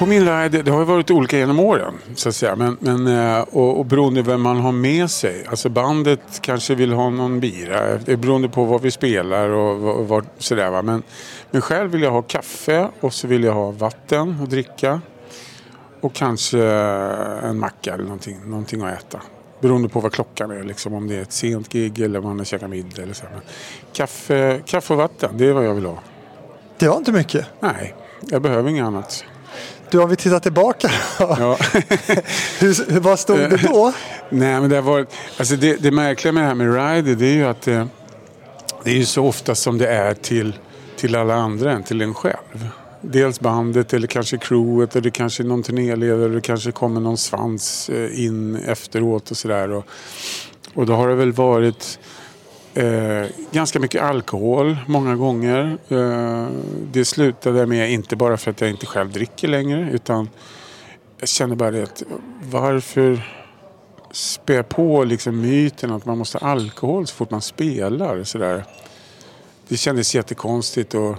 På min ride, det har ju varit olika genom åren så att säga. Men, men, eh, och, och beroende vem man har med sig. Alltså bandet kanske vill ha någon bira. Det är beroende på vad vi spelar och, och, och sådär va. Men, men själv vill jag ha kaffe och så vill jag ha vatten att dricka. Och kanske en macka eller någonting, någonting att äta. Beroende på vad klockan är, liksom, om det är ett sent gig eller om man har käkat middag eller så. Men kaffe, kaffe och vatten, det är vad jag vill ha. Det var inte mycket. Nej, jag behöver inget annat. Du, om vi tittar tillbaka Ja. hur, hur, Vad stod det då? Nej, men det, varit, alltså det, det märkliga med det här med rider det är ju att det, det är ju så ofta som det är till, till alla andra än till en själv. Dels bandet eller kanske crewet eller kanske någon turnéledare eller kanske kommer någon svans eh, in efteråt och sådär. Och, och då har det väl varit eh, ganska mycket alkohol många gånger. Eh, det slutade med, inte bara för att jag inte själv dricker längre utan jag känner bara det att varför spä på liksom myten att man måste ha alkohol så fort man spelar. Så där. Det kändes jättekonstigt. Och,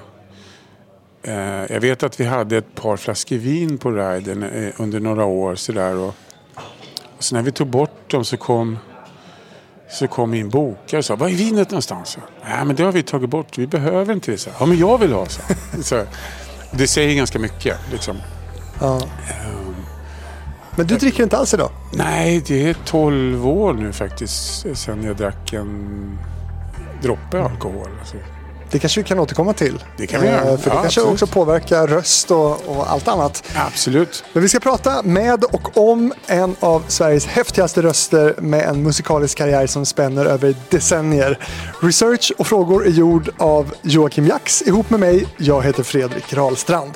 eh, jag vet att vi hade ett par flaskor vin på riden eh, under några år. Så där, och, och så när vi tog bort dem så kom, så kom min bokare och sa Var är vinet någonstans? Nej men det har vi tagit bort. Vi behöver inte det. Så, ja men jag vill ha så. så det säger ganska mycket. Liksom. Ja. Men du dricker inte alls idag? Nej, det är 12 år nu faktiskt sedan jag drack en droppe alkohol. Alltså. Det kanske vi kan återkomma till. Det kan vi göra. Eh, För det Ja, kanske absolut. också påverkar röst och, och allt annat. Absolut. Men vi ska prata med och om en av Sveriges häftigaste röster med en musikalisk karriär som spänner över decennier. Research och frågor är gjord av Joakim Jax ihop med mig. Jag heter Fredrik Rahlstrand.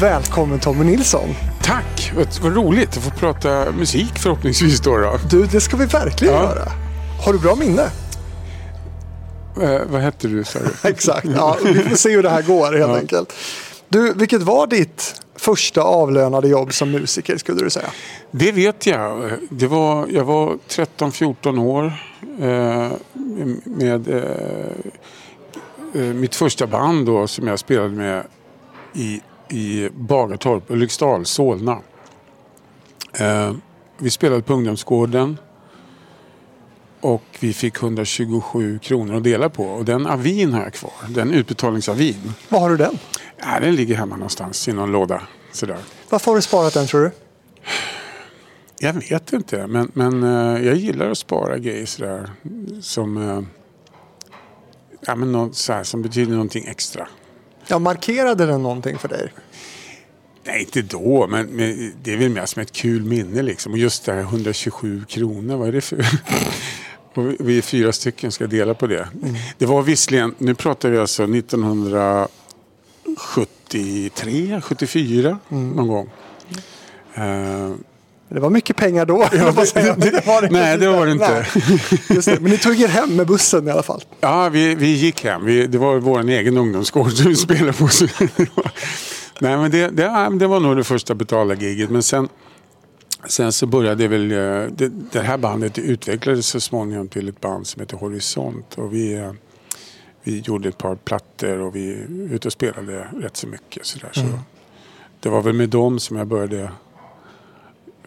Välkommen Tommy Nilsson. Tack! Vad, roligt att få prata musik förhoppningsvis då. då. Du, det ska vi verkligen Ja. göra. Har du bra minne? Eh, vad hette du sa du? Exakt. Ja, vi får se hur det här går helt Ja. enkelt. Du, vilket var ditt första avlönade jobb som musiker skulle du säga? Det vet jag. Det var, jag var 13-14 år eh, med eh, eh, mitt första band då som jag spelade med i, i Bagartorp, Ulriksdal, Solna. Eh, vi spelade på ungdomsgården och vi fick 127 kronor att dela på. Och den avin har jag kvar, den utbetalningsavin. Var har du den? Ja, den ligger hemma någonstans i någon låda. Sådär. Varför har du sparat den tror du? Jag vet inte, men, men eh, jag gillar att spara grejer sådär. Som, eh, ja, men något så här, som betyder någonting extra. Ja, markerade den någonting för dig? Nej, inte då, men, men det är väl mer som ett kul minne liksom. Och just det här 127 kronor, vad är det för... Och vi- är fyra stycken ska dela på det. Det var visserligen, nu pratar vi alltså 1973, 74 någon gång. Eh, Det var mycket pengar då. Ja, säga, men det- var nej, det var det inte. Det. Men ni tog er hem med bussen i alla fall. Ja, vi, vi gick hem. Vi, det var vår egen ungdomsgård som vi spelade på. Det Nej, men det, det, det var nog det första betalda giget. Men sen, sen så började väl... eh, Det, det här bandet utvecklades så småningom till ett band som heter Horisont. Och vi, eh, vi gjorde ett par plattor och vi ute och spelade rätt så mycket. Så där. Så det var väl med dem som jag började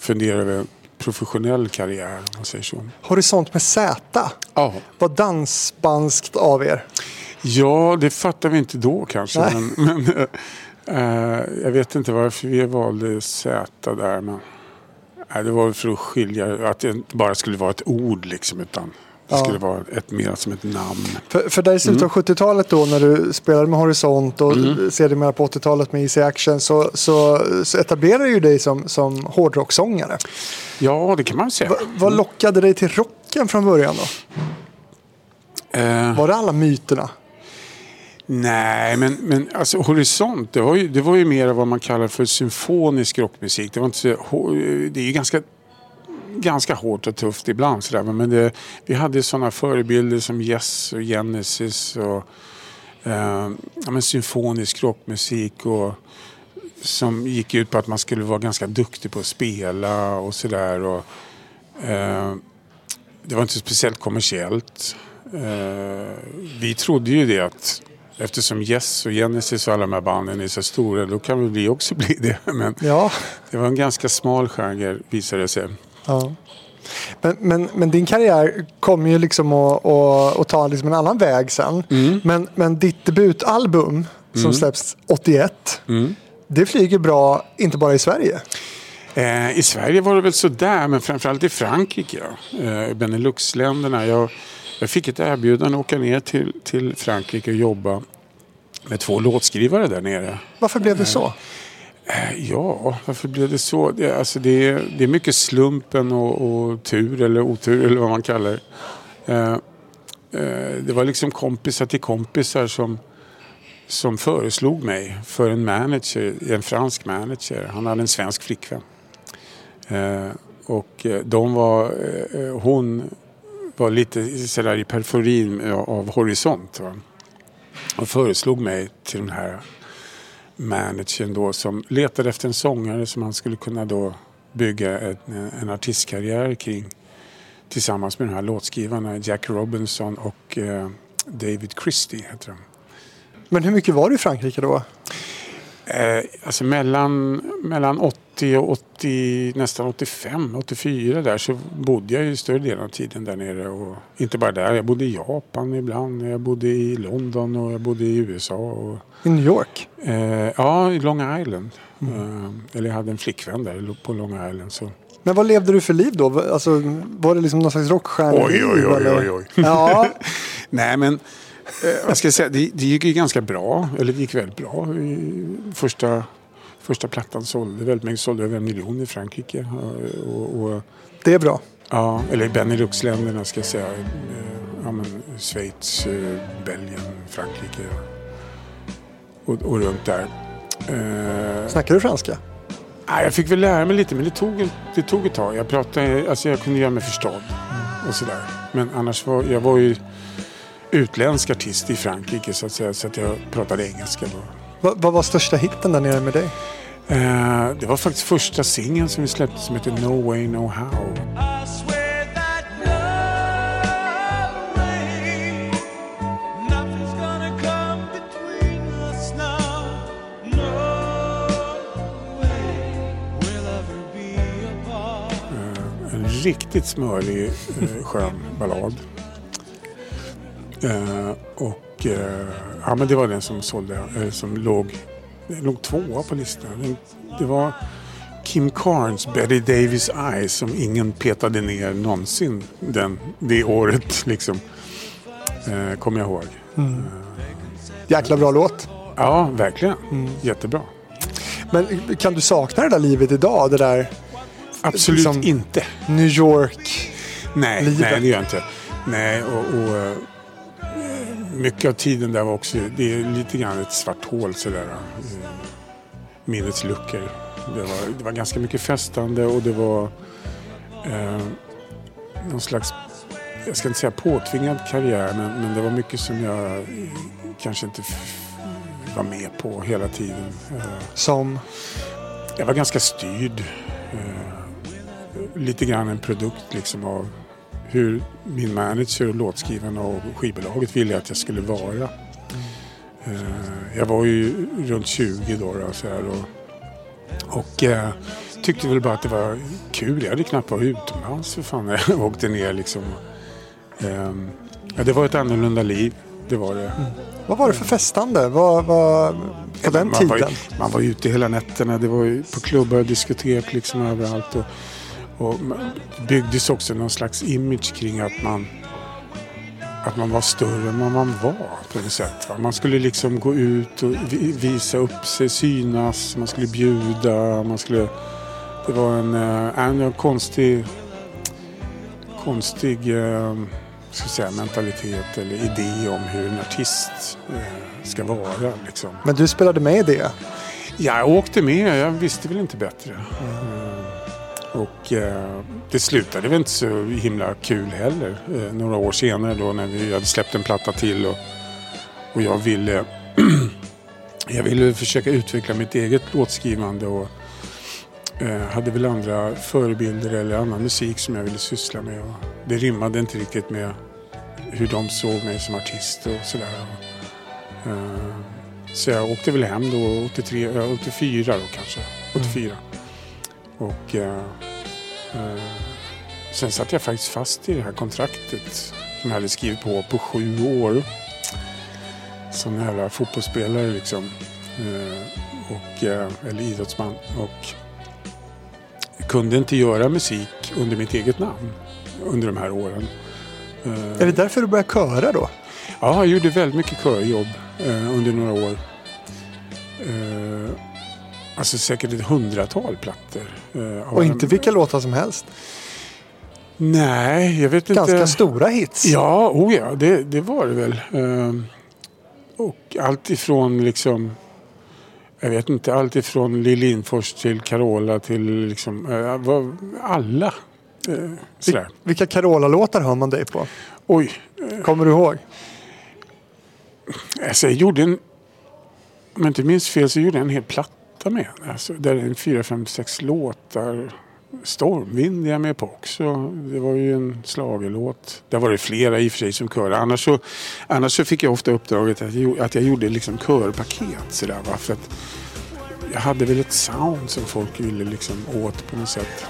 fundera över professionell karriär, man säger så. Horisont med Z. Ja. Vad dansbandskt av er. Ja, det fattar vi inte då kanske. Nej. Men, men, eh, jag vet inte varför vi valde Z där. Men, nej, det var för att skilja, att det inte bara skulle vara ett ord liksom. Utan det Ja. skulle vara ett, mer som ett namn. För, för där i slutet av 70-talet då när du spelade med Horisont och Mm. sedermera på 80-talet med Easy Action så, så, så etablerade du dig som, som hårdrocksångare. Ja, det kan man säga. Va, vad lockade dig till rocken från början då? Eh, Var det alla myterna? nej, men, men alltså Horisont, det var, ju, det var ju mer vad man kallar för symfonisk rockmusik. Det, var inte så, det är ju ganska ganska hårt och tufft ibland. Sådär. Men det, vi hade sådana förebilder som Yes och Genesis och eh, ja, men symfonisk rockmusik och som gick ut på att man skulle vara ganska duktig på att spela och sådär. Eh, det var inte speciellt kommersiellt. Eh, vi trodde ju det att eftersom Yes och Genesis och alla de här banden är så stora då kan väl vi också bli det. Men Ja. det var en ganska smal genre visade det sig. Ja. Men, men, men din karriär kommer ju liksom att, att, att ta liksom en annan väg sen. Men, men ditt debutalbum som släpps 81, det flyger bra inte bara i Sverige. Eh, I Sverige var det väl sådär, men framförallt i Frankrike. Eh, Beneluxländerna. Jag, jag fick ett erbjudande att åka ner till, till Frankrike och jobba med två låtskrivare där nere. Varför blev det så? Eh, ja, varför blev det så? Det, alltså det, är- det är mycket slumpen och, och tur eller otur eller vad man kallar det. Eh, eh, det var liksom kompisar till kompisar som, som föreslog mig för en manager, en fransk manager. Han hade en svensk flickvän. Eh, och eh, de var, eh, hon var lite sådär i periferin av horisont. Va? Och föreslog mig till den här managern då som letade efter en sångare som han skulle kunna då bygga en, en artistkarriär kring tillsammans med de här låtskrivarna Jack Robinson och eh, David Christie heter de. Men hur mycket var du i Frankrike då? Eh, alltså mellan, mellan 80 och 80, nästan 85, 84 där så bodde jag ju större delen av tiden där nere. Och inte bara där, jag bodde i Japan ibland, jag bodde i London och jag bodde i USA. Och, I New York? eh, ja, i Long Island. Eh, eller jag hade en flickvän där på Long Island. Så. Men vad levde du för liv då? Alltså, var det liksom någon slags rockstjärna? Oj, oj, oj, oj, oj. Ja, Nej men, eh, vad ska jag säga, det, det gick ju ganska bra, eller det gick väldigt bra. I Första, första plattan sålde väldigt mycket, sålde över en miljon i Frankrike. Eh, Och, och, det är bra. ja, eller i Beneluxländerna ska jag säga. Eh, Ja, men Schweiz, Belgien, Frankrike och, och runt där. Snackar du franska? Nej, jag fick väl lära mig lite men det tog, det tog ett tag. Jag pratade, alltså jag kunde göra mig förstådd och sådär. Men annars var jag var ju utländsk artist i Frankrike så att säga så att jag pratade engelska då. Va, vad var största hitten där nere med dig? Eh, det var faktiskt första singeln som vi släppte som heter No Way No How. Eh, riktigt smörig eh, skön ballad. Eh, och eh, ja, men det var den som sålde, eh, som låg, låg tvåa på listan. Den, det var Kim Carnes Betty Davis Eyes som ingen petade ner någonsin den, det året liksom. Eh, Kommer jag ihåg. Jäkla bra låt. Ja, verkligen. Jättebra. Men kan du sakna det där livet idag? Det där Absolut Liksom- inte. New York? Nej, livet. nej det gör jag inte. Nej, och, och eh, mycket av tiden där var också, det är lite grann ett svart hål sådär. eh, Minnets luckor. Det var, det var ganska mycket festande och det var eh, någon slags, jag ska inte säga påtvingad karriär, men, men det var mycket som jag eh, kanske inte var med på hela tiden. Eh, Som? jag var ganska styrd. Eh, lite grann en produkt liksom av hur min manager och låtskrivarna och skivbolaget ville att jag skulle vara. Eh, jag var ju runt 20 då. då så här, och och eh, tyckte väl bara att det var kul. Jag hade knappt varit utomlands för fan när jag åkte ner liksom. Eh, ja, det var ett annorlunda liv. Det var det. Vad var det för festande? Vad, vad, på den man Var, tiden? ju- man var ute hela nätterna. Det var på klubbar och diskotek liksom överallt. Och, och det byggdes också någon slags image kring att man att man var större än vad man var på något sätt. Va? Man skulle liksom gå ut och vi- visa upp sig, synas, man skulle bjuda, man skulle... Det var en, eh, en konstig, konstig eh, ska säga, mentalitet eller idé om hur en artist eh, ska vara. Liksom. Men du spelade med i det? Jag åkte med, jag visste väl inte bättre. Eh, och eh, det slutade väl inte så himla kul heller. Eh, några år senare då när vi hade släppt en platta till och, och jag ville jag ville försöka utveckla mitt eget låtskrivande och eh, hade väl andra förebilder eller annan musik som jag ville syssla med. Och det rimmade inte riktigt med hur de såg mig som artist och sådär. Eh, så jag åkte väl hem då 83, 84 eh, då kanske. 84. Och eh, eh, sen satt jag faktiskt fast i det här kontraktet som jag hade skrivit på på sju år. Som jävla fotbollsspelare liksom. Eh, och, eh, eller idrottsman. Och jag kunde inte göra musik under mitt eget namn under de här åren. Eh, Är det därför du började köra då? Ja, jag gjorde väldigt mycket körjobb under några år. Eh, alltså säkert ett hundratal plattor. Eh, Och inte vilka låtar som helst. Nej, jag vet Ganska inte. stora hits. Ja, oh ja, det, det var det väl. Eh, och allt ifrån liksom... Jag vet inte, allt ifrån Lill Lindfors till Carola till liksom... Eh, alla. Eh. Vilka Carola-låtar hör man dig på? Oj, Kommer du ihåg? Alltså jag gjorde en... Om jag inte minns fel så gjorde jag en hel platta med henne. Alltså, där är en fyra, fem, sex låtar. Stormvind är jag med på också. Det var ju en slagelåt. Där var det flera i och för sig som körde. Annars så, annars så fick jag ofta uppdraget att jag, att jag gjorde liksom körpaket. Sådär, va? För att jag hade väl ett sound som folk ville liksom åt på något sätt.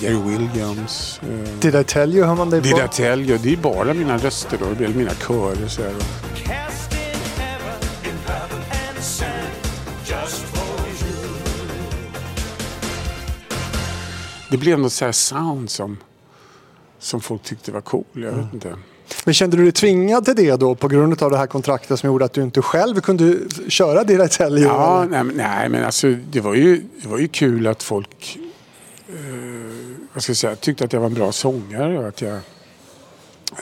Jerry Williams. Eh, Did I tell you hör man dig på? Did I tell you? Det är bara mina röster då. Eller mina körer. Så här. Det blev något så här sound som, som folk tyckte var cool. Jag vet inte. Men kände du dig tvingad till det då på grund av det här kontraktet som gjorde att du inte själv kunde köra tell you? Ja, nej, men- nej, men alltså det var ju, det var ju kul att folk eh, vad ska jag säga, tyckte att jag var en bra sångare och att jag,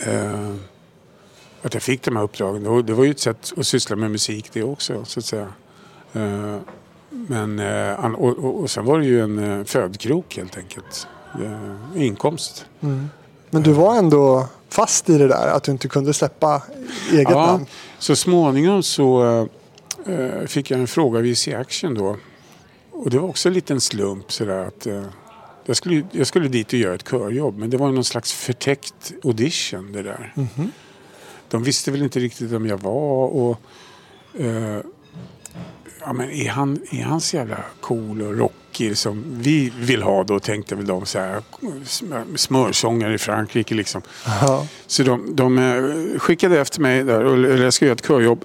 eh, att jag fick de här uppdragen. Det var ju ett sätt att syssla med musik det också, så att säga. Eh, men, eh, och, och, och sen var det ju en eh, födkrok helt enkelt. Eh, inkomst. Men du var ändå fast i det där att du inte kunde släppa eget Ja, namn. så småningom så fick jag en fråga vid VC Action då. Och det var också en liten slump sådär att jag, skulle, jag skulle dit och göra ett körjobb men det var någon slags förtäckt audition det där. De visste väl inte riktigt vem jag var och eh, ja men är han, är han så jävla cool och rockig som vi vill ha då tänkte väl de så här sm- smörsångare i Frankrike liksom. Ja. Så de, de eh, skickade efter mig där, eller jag ska göra ett körjobb.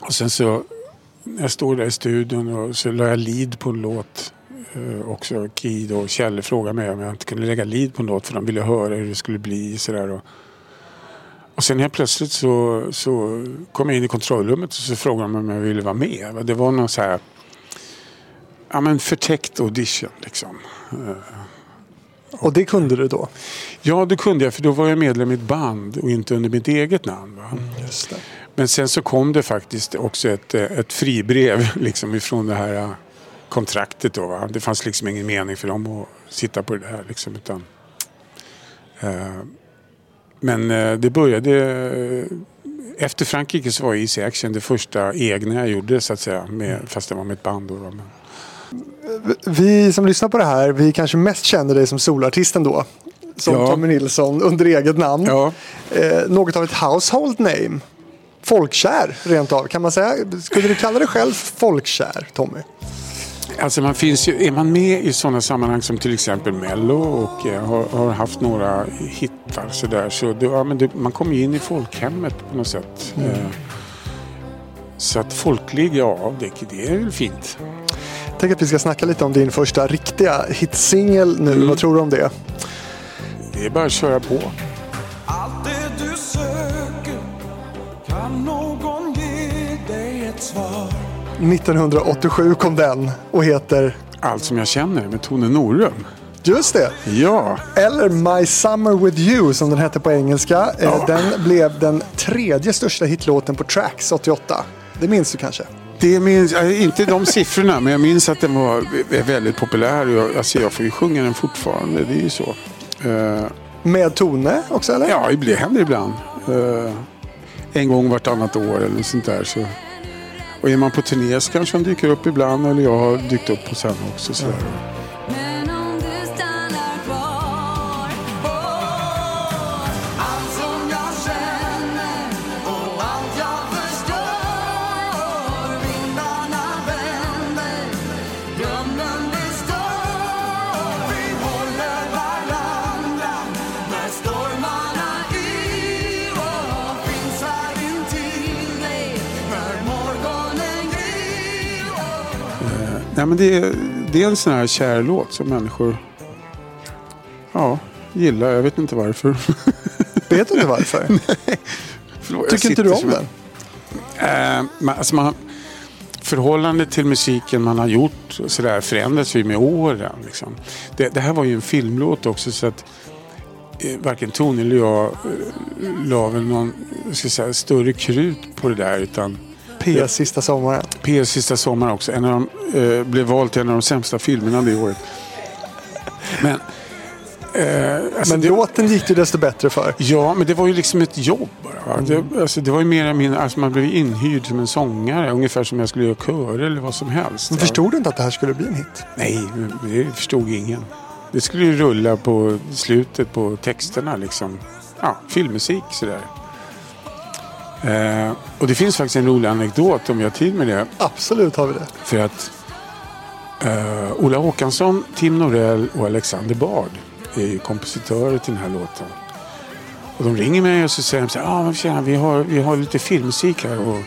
Och sen så, när jag står där i studion och så la jag lead på en låt. Eh, också Kid och Kjelle frågade mig om jag inte kunde lägga lead på en låt för de ville höra hur det skulle bli. Så där, och, sen helt plötsligt så, så kom jag in i kontrollrummet och så frågade de om jag ville vara med. Det var någon så här, ja men förtäckt audition liksom. Och det kunde du då? Ja, det kunde jag för då var jag medlem i ett band och inte under mitt eget namn. Va? Just det. Men sen så kom det faktiskt också ett, eh, ett fribrev liksom ifrån det här eh, kontraktet. Då, va? Det fanns liksom ingen mening för dem att sitta på det här. Liksom, utan, eh, men eh, det började... Eh, efter Frankrike så var Easy Action det första egna jag gjorde så att säga. Med, fast det var med ett band. Då? Men, Vi som lyssnar på det här, vi kanske mest känner dig som solartisten då. Som Ja. Tommy Nilsson under eget namn. ja, Eh, något av ett household name. Folkkär rent av. Kan man säga? Skulle du kalla dig själv folkkär, Tommy? Alltså man finns ju, är man med i sådana sammanhang som till exempel Mello och eh, har, har haft några hittar så där så det, ja, men det, man kommer ju in i folkhemmet på något sätt. Eh, så att folklig, ja det, det är väl fint. Tänk att vi ska snacka lite om din första riktiga hitsingel nu. Mm. Vad tror du om det? Det är bara att köra på. 1987 kom den och heter Allt som jag känner med Tone Norum. Just det. Ja, Eller My Summer With You som den hette på engelska. Eh, Ja. Den blev den tredje största hitlåten på Trax 88. Det minns du kanske? det minns, äh, inte de siffrorna men jag minns att den var väldigt populär. Jag, alltså jag får ju sjunga den fortfarande, det är ju så. Eh, Med Tone också eller? Ja, det händer ibland. Eh, en gång vartannat år eller sånt där. Så. Och är man på turné så kanske han dyker upp ibland eller jag har dykt upp hos henne också. Sådär. Men Nej, men det, är, det är en sån här kär låt som människor ja, gillar. Jag vet inte varför. Vet du inte varför? Förlåt, jag Tycker inte du om den? en- Eh, man, alltså man, förhållandet till musiken man har gjort så där förändras ju med åren. Liksom. Det, det här var ju en filmlåt också så att eh, varken Tony eller jag eh, la väl någon säga, större krut på det där utan PS sista sommaren. PS sista sommar också. En av dem eh, blev vald till en av de sämsta filmerna det året. Men, eh, alltså Men det, låten gick det desto bättre för. Ja, men det var ju liksom ett jobb. Va? Det, alltså, det var ju mer min, alltså man blev inhyrd som en sångare. Ungefär som jag skulle göra körer eller vad som helst. Men förstod du inte att det här skulle bli en hit? Nej, det förstod ingen. Det skulle ju rulla på slutet på texterna liksom. Ja, filmmusik sådär. Eh, och det finns faktiskt en rolig anekdot om vi har tid med det. Absolut har vi det. För att eh, Ola Håkansson, Tim Norell och Alexander Bard är ju kompositörer till den här låten. Och de ringer mig och så säger de så här, ah, men tjena, vi, har, vi har lite filmmusik här och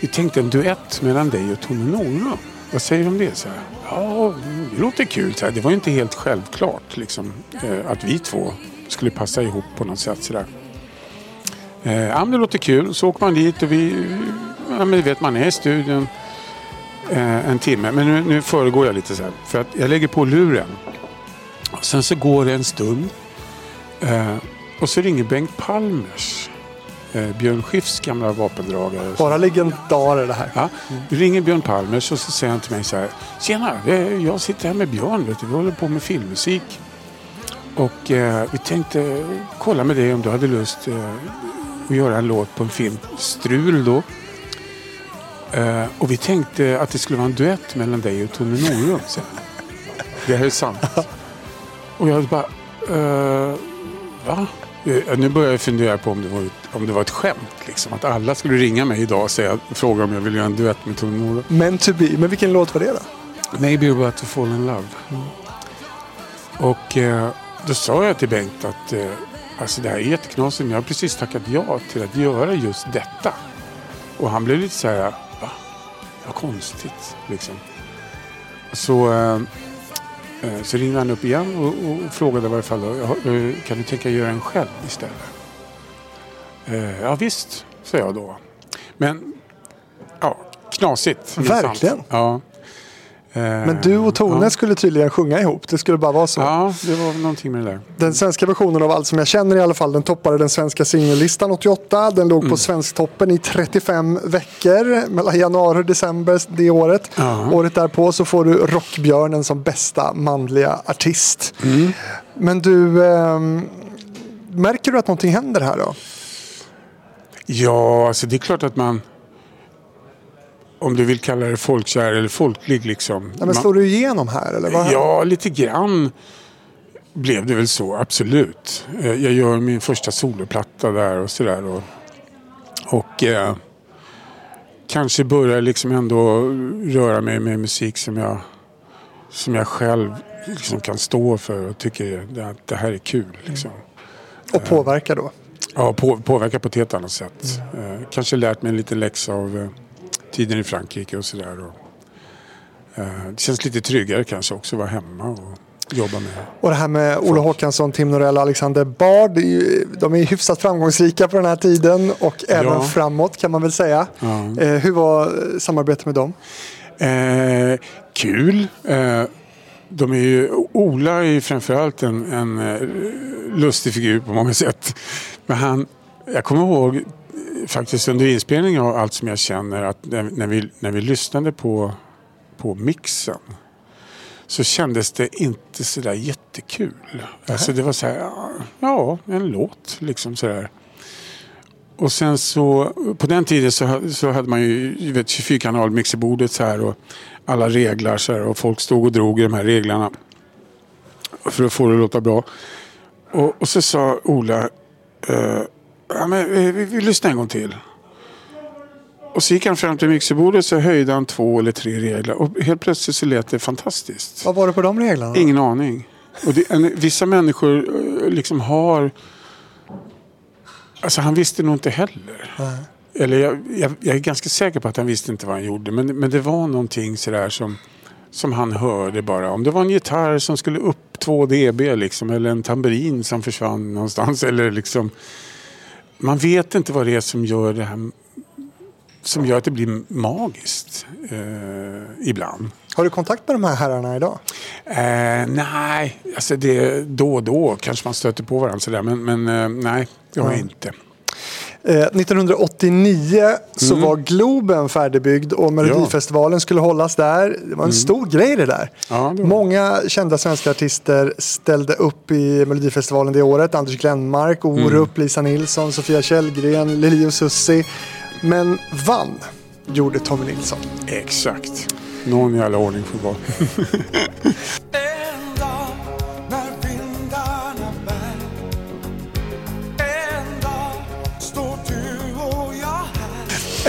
vi tänkte en duett mellan dig och Tone Norum. Vad säger du om det? Så här, ja, det låter kul. Så här, det var ju inte helt självklart liksom, eh, att vi två skulle passa ihop på något sätt. Så där. Eh, ja, men det låter kul. Så åker man dit och vi, ja, men vet man är i studion eh, en timme. Men nu, nu föregår jag lite så här. För att jag lägger på luren. Och sen så går det en stund. Eh, och så ringer Bengt Palmers. Eh, Björn Skifs gamla vapendragare. Bara legendarer det här. Ja, då ringer Björn Palmers och så säger han till mig så här. Tjena, jag sitter här med Björn. Vet du, vi håller på med filmmusik. Och eh, vi tänkte kolla med dig om du hade lust eh, att göra en låt på en film. Strul då. Eh, och vi tänkte att det skulle vara en duett mellan dig och Tone Norum. Det här är sant. Och jag bara, eh, va? Eh, Nu börjar jag fundera på om det var ett, om det var ett skämt. Liksom. Att alla skulle ringa mig idag och säga, fråga om jag vill göra en duett med Tone Norum. Men to be. Men vilken låt var det då? Maybe you're about to fall in love. Och eh, då sa jag till Bengt att eh, alltså det här är jätteknasigt men jag har precis tackat ja till att göra just detta. Och han blev lite så här, va? Vad konstigt liksom. Så, eh, eh, så ringde han upp igen och, och frågade i varje fall då, "Ja, eh, kan du tänka göra en själv istället? Eh, ja visst, sa jag då. Men ja, knasigt. Verkligen. Ja. Eh, Men du och Tone ja. skulle tydligen sjunga ihop. Det skulle bara vara så. Ja, det var någonting med det där. Den svenska versionen av Allt som jag känner i alla fall, den toppade den svenska singellistan 88. Den låg Mm. på Svensktoppen i 35 veckor mellan januari och december det året. Ja. Året därpå så får du Rockbjörnen som bästa manliga artist. Mm. Men du, ehm, märker du att någonting händer här då? Ja, alltså det är klart att man... Om du vill kalla det folkkär eller folklig liksom. Ja, men slår du igenom här eller? Vad? ja, lite grann blev det väl så, absolut. Eh, Jag gör min första soloplatta där och sådär. Och, och eh, kanske börjar liksom ändå röra mig med musik som jag, som jag själv liksom kan stå för och tycker att det här är kul. Liksom. Och påverkar då? Ja, på, påverkar på ett helt annat sätt. Eh, kanske lärt mig en liten läxa av eh, tiden i Frankrike och sådär. och, Eh, det känns lite tryggare kanske också att vara hemma och jobba med. Och det här med Ola Håkansson, Tim Norell och Alexander Bard. ju- De är ju hyfsat framgångsrika på den här tiden och även Ja. framåt kan man väl säga. Ja. Eh, hur var eh, samarbetet med dem? Eh, kul. Eh, de är ju, Ola är ju framförallt en, en eh, lustig figur på många sätt. Men han, jag kommer ihåg faktiskt under inspelningen av allt som jag känner att när, vi, när vi lyssnade på, på mixen så kändes det inte sådär jättekul. Alltså det var så här, ja, en låt liksom sådär. och sen så, på den tiden så, så hade man ju du vet, 24 kanal mixerbordet så här och alla reglar så här och folk stod och drog i de här reglarna för att få det att låta bra. Och, och så sa Ola, eh, ja, men, vi, vi, vi lyssnar en gång till. Och så gick han fram till mixerbordet så höjde han två eller tre regler och helt plötsligt så lät det fantastiskt. Vad var det på de reglerna? Ingen aning. Och det, en, vissa människor eh, liksom har... Alltså han visste nog inte heller. Nej. Eller jag, jag, jag är ganska säker på att han visste inte vad han gjorde. Men, men det var någonting sådär som, som han hörde bara. Om det var en gitarr som skulle upp 2 dB liksom. Eller en tamburin som försvann någonstans. Eller liksom... Man vet inte vad det är som gör det här som gör att det blir magiskt eh, ibland. Har du kontakt med de här herrarna idag? Eh, nej, alltså det, då och då kanske man stöter på varandra sådär. Men, men eh, nej, det har jag inte. Eh, 1989 så Mm. var Globen färdigbyggd och Melodifestivalen skulle hållas där. Det var en stor grej det där. Mm. Ja, det Många kända svenska artister ställde upp i Melodifestivalen det året. Anders Glenmark, Mm. Orup, Lisa Nilsson, Sofia Källgren, Lili och Susie. Men vann gjorde Tommy Nilsson. Exakt. Någon jävla ordning får vara.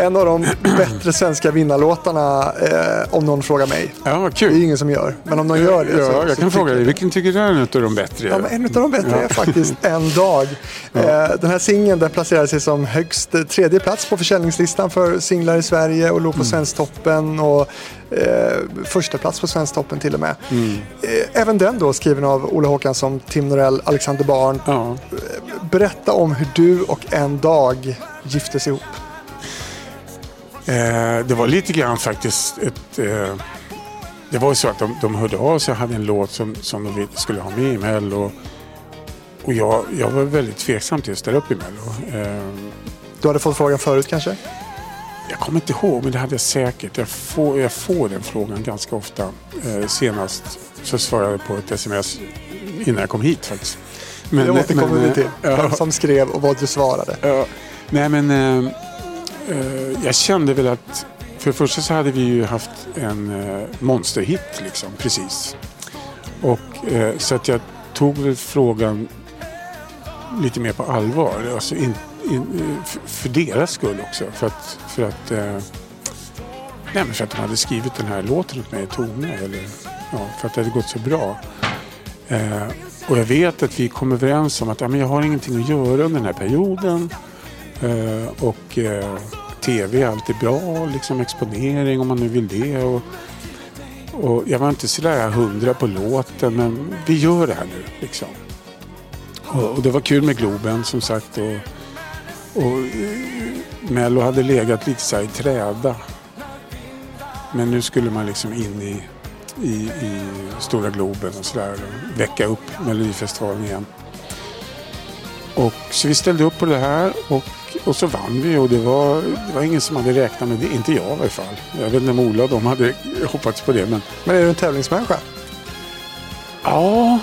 En av de bättre svenska vinnarlåtarna eh, om någon frågar mig. Ja, vad Det är kul. ingen som gör, men om någon gör det så... Ja, jag så kan tycker fråga dig, vilken tycker du är en av de bättre? Ja, men en av de bättre är faktiskt En dag. Eh, den här singeln den placerade sig som högst eh, tredje plats på försäljningslistan för singlar i Sverige och låg på Svensktoppen och eh, första plats på Svensktoppen till och med. Eh, även den då skriven av Ola Håkansson, Tim Norell, Alexander Barn. Ja. Berätta om hur du och En dag giftes ihop. Eh, det var lite grann faktiskt ett... Eh, det var ju så att de, de hörde av sig och hade en låt som, som de skulle ha med i Mello. Och jag, jag var väldigt tveksam till att ställa upp i Mello. Eh, Du hade fått frågan förut kanske? jag kommer inte ihåg, men det hade jag säkert. Jag får, jag får den frågan ganska ofta. Eh, senast så svarade jag på ett sms innan jag kom hit faktiskt. Men, Det återkommer vi till. eh, Ja, Vem som skrev och vad du svarade. Ja, nej men eh, Eh, jag kände väl att för det första så hade vi ju haft en eh, monsterhit liksom precis. Och eh, så att jag tog väl frågan lite mer på allvar. Alltså in, in, eh, för, deras skull också. För att, för att eh, Nej, för att de hade skrivit den här låten åt mig i Tone. Eller, ja, för att det hade gått så bra. Eh, och jag vet att vi kom överens om att ja, men jag har ingenting att göra under den här perioden. Eh, och eh, tv är alltid bra, liksom exponering om man nu vill det. Och, och jag var inte sådär hundra på låten men vi gör det här nu. Liksom. Och, och det var kul med Globen som sagt. Och, och eh, Mello hade legat lite så här i träda. Men nu skulle man liksom in i, i, i Stora Globen och sådär. Väcka upp Melodifestivalen igen. Och, så vi ställde upp på det här och, och så vann vi och det var, det var ingen som hade räknat med det. Inte jag i alla fall. Jag vet inte om Ola och de hade hoppats på det. Men Men är du en tävlingsmänniska? ja,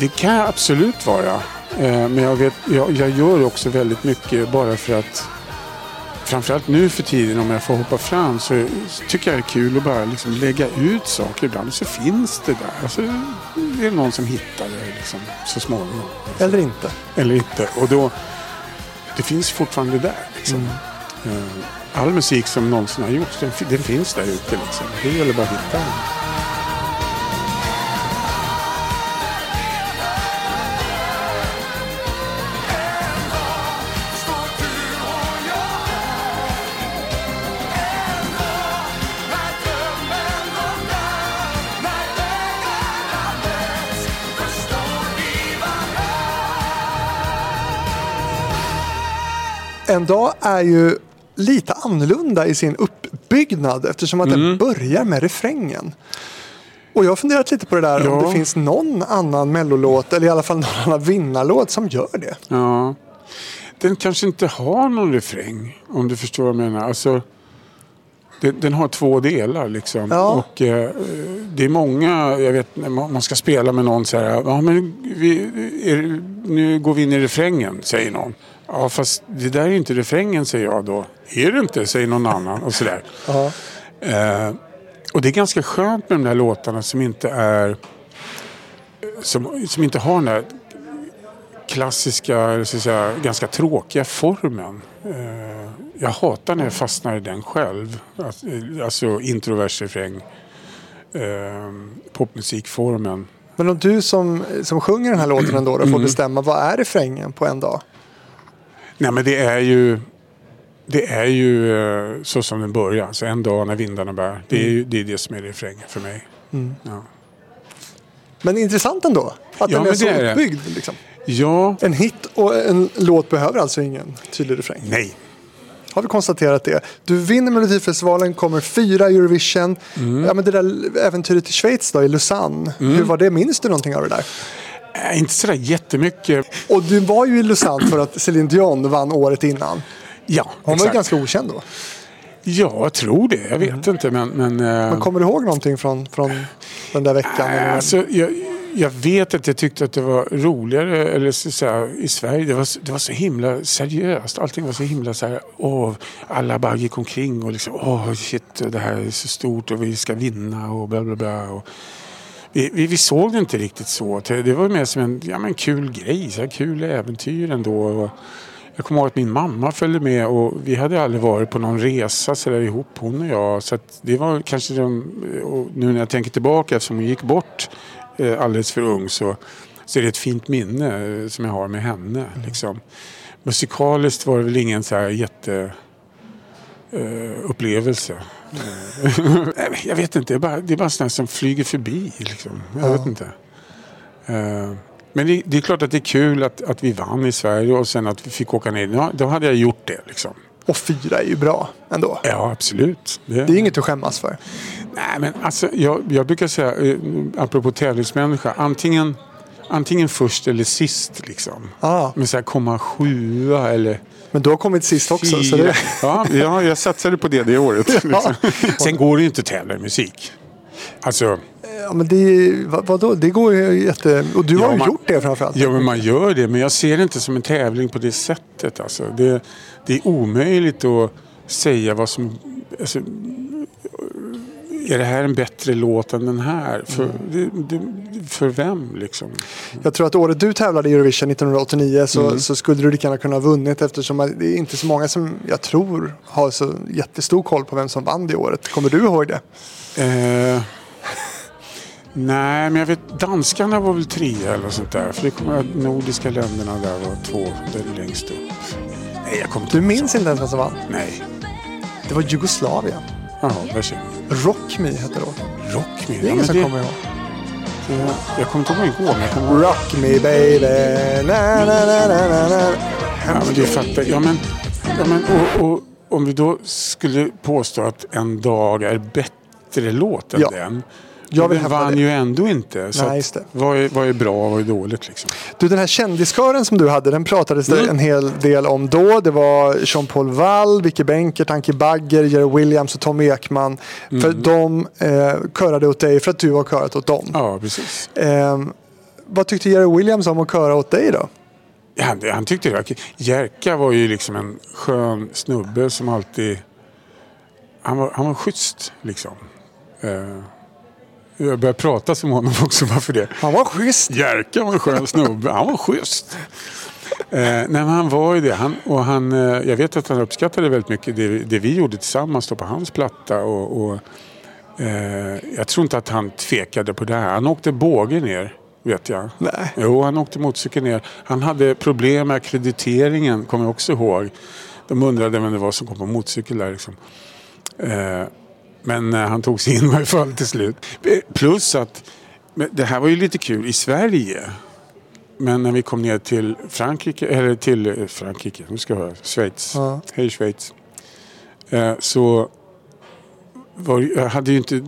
det kan jag absolut vara. Eh, men jag, vet, jag, jag gör också väldigt mycket bara för att Framförallt nu för tiden om jag får hoppa fram så, så tycker jag det är kul att bara liksom lägga ut saker ibland. Så finns det där. Alltså, det är någon som hittar det liksom, så småningom. Eller inte? Eller inte. Och då, det finns fortfarande där. Liksom. Mm. Eh, All musik som någonsin har gjorts, den, den finns där ute. Liksom. Det gäller bara att hitta den. En dag är ju lite annorlunda i sin uppbyggnad eftersom att den börjar med refrängen. Och jag har funderat lite på det där om Ja. det finns någon annan mellolåt eller i alla fall någon annan vinnarlåt som gör det. Ja. Den kanske inte har någon refräng, om du förstår vad jag menar. Alltså, Den, den har två delar liksom. Ja. Och eh, det är många, jag vet när man man ska spela med någon så här, ja men vi, är, nu går vi in i refrängen, säger någon. Ja fast det där är inte refrängen säger jag då. Är det inte, säger någon annan och sådär. Ja. Eh, och det är ganska skönt med de där låtarna som inte är som, som inte har den där klassiska, så att säga, ganska tråkiga formen. Eh, jag hatar när jag fastnar i den själv. Alltså, alltså introvers refräng. Eh, popmusikformen. Men om du som, som sjunger den här låten ändå då Mm. får bestämma, vad är refrängen på en dag? Nej men det är ju det är ju eh, så som den börjar. Så en dag när vindarna bär. Det är ju det, är det som är refrängen för mig. Ja. Men intressant ändå, att Ja, den är så är uppbyggd. Liksom. ja, En hit och en låt behöver alltså ingen tydlig refräng. nej. Har vi konstaterat det. Du vinner Melodifestivalen, kommer fyra Eurovision. Mm. Ja, men det där äventyret i Schweiz då, i Lausanne. Hur var det? Minns du någonting av det där? Äh, inte sådär jättemycket. Och du var ju i Lausanne för att Céline Dion vann året innan. Ja, Hon var ju exakt. ganska okänd då. Ja, jag tror det. Jag vet inte. Men, men, eh, Men kommer du ihåg någonting från, från den där veckan? äh, alltså, jag, jag vet att jag tyckte att det var roligare eller så, så här, i Sverige. Det var, så- det var så himla seriöst. Allting var så himla så här. Åh, alla bara gick omkring och liksom. Åh, shit, det här är så stort och vi ska vinna och bla bla bla. Och, vi, vi, vi såg det inte riktigt så. Det var mer som en ja, men kul grej, så här, kul äventyr ändå. Och jag kommer ihåg att min mamma följde med och vi hade aldrig varit på någon resa så där ihop, hon och jag. Så att det var kanske de, och nu när jag tänker tillbaka eftersom hon gick bort eh, alldeles för ung så, så är det ett fint minne eh, som jag har med henne. Liksom. Musikaliskt var det väl ingen så här jätte eh, upplevelse. Eh, jag vet inte, det är bara, det är bara sådana som flyger förbi. Liksom. Jag vet inte. Eh, men det, det är klart att det är kul att, att vi vann i Sverige och sen att vi fick åka ner. Ja, då hade jag gjort det. Liksom. Och fyra är ju bra ändå. Ja, absolut. Det är inget att skämmas för. Nej, men alltså, jag, jag brukar säga, eh, apropå tävlingsmänniska, antingen, antingen först eller sist. Liksom. Ah, Men så här, komma sjua eller men du har kommit sist också. Så det, Ja, ja, jag satsade på det det året. Liksom. Sen går det ju inte att tävla i musik. Alltså, ja, men det, vad, vadå? det går ju jätte... Och du Ja, har ju man- gjort det framförallt. Ja, men man gör det. Men jag ser det inte som en tävling på det sättet. Alltså. Det, det är omöjligt att säga vad som... Alltså, är det här en bättre låt än den här? För, det, det, för vem liksom? Jag tror att året du tävlade i Eurovision 1989 så, Mm. så skulle du lika gärna kunna ha vunnit eftersom det är inte så många som jag tror har så jättestor koll på vem som vann det året. Kommer du ihåg det? Eh, nej, men jag vet danskarna var väl trea eller sånt där. För det kommer nordiska länderna där var två där längst upp. Nej, jag kommer inte Du minns inte ens vem som vann? Nej. Det var Jugoslavien. Varsågod. Rock Me hette låten. Rock me. Det är ingen som kommer ihåg. Jag, jag kommer inte ihåg jag kommer ihåg. Rock Me baby. Na, na, na, na, na, na. Ja, men du fattar. Ja, men, ja, men, och, och, om vi då skulle påstå att En dag är bättre låt än Ja. den. Den hävda vann det. ju ändå inte. Så Nej, det. Vad, är, vad är bra och vad är dåligt liksom? Du, den här kändiskören som du hade, den pratades det Mm. en hel del om då. Det var Jean-Paul Wall, Vicky Benkert, Anki Bagger, Jerry Williams och Tom Ekman. För de eh, körade åt dig för att du har körat åt dem. Mm. Ja, precis. Eh, vad tyckte Jerry Williams om att köra åt dig då? Ja, Han, han tyckte det var. Jerka var ju liksom en skön snubbe som alltid... Han var, han var schysst liksom. Eh, jag börjar prata som honom också bara för det. Han var schysst. Jerka var en skön snubbe. Han var schysst. Eh, nej, men han var ju det. Han, och han, eh, jag vet att han uppskattade väldigt mycket det, det vi gjorde tillsammans då på hans platta. Och, och, eh, jag tror inte att han tvekade på det här. Han åkte båge ner, vet jag. Nej. Jo, han åkte motorcykel ner. Han hade problem med akkrediteringen, kommer jag också ihåg. De undrade vem det var som kom på motorcykel där. Liksom. Men eh, han tog sig in i varje fall till slut. Plus att det här var ju lite kul i Sverige. Men när vi kom ner till Frankrike, eller till eh, Frankrike, nu ska jag höra, Schweiz. Ja. Hej Schweiz. Eh, så var, hade ju inte,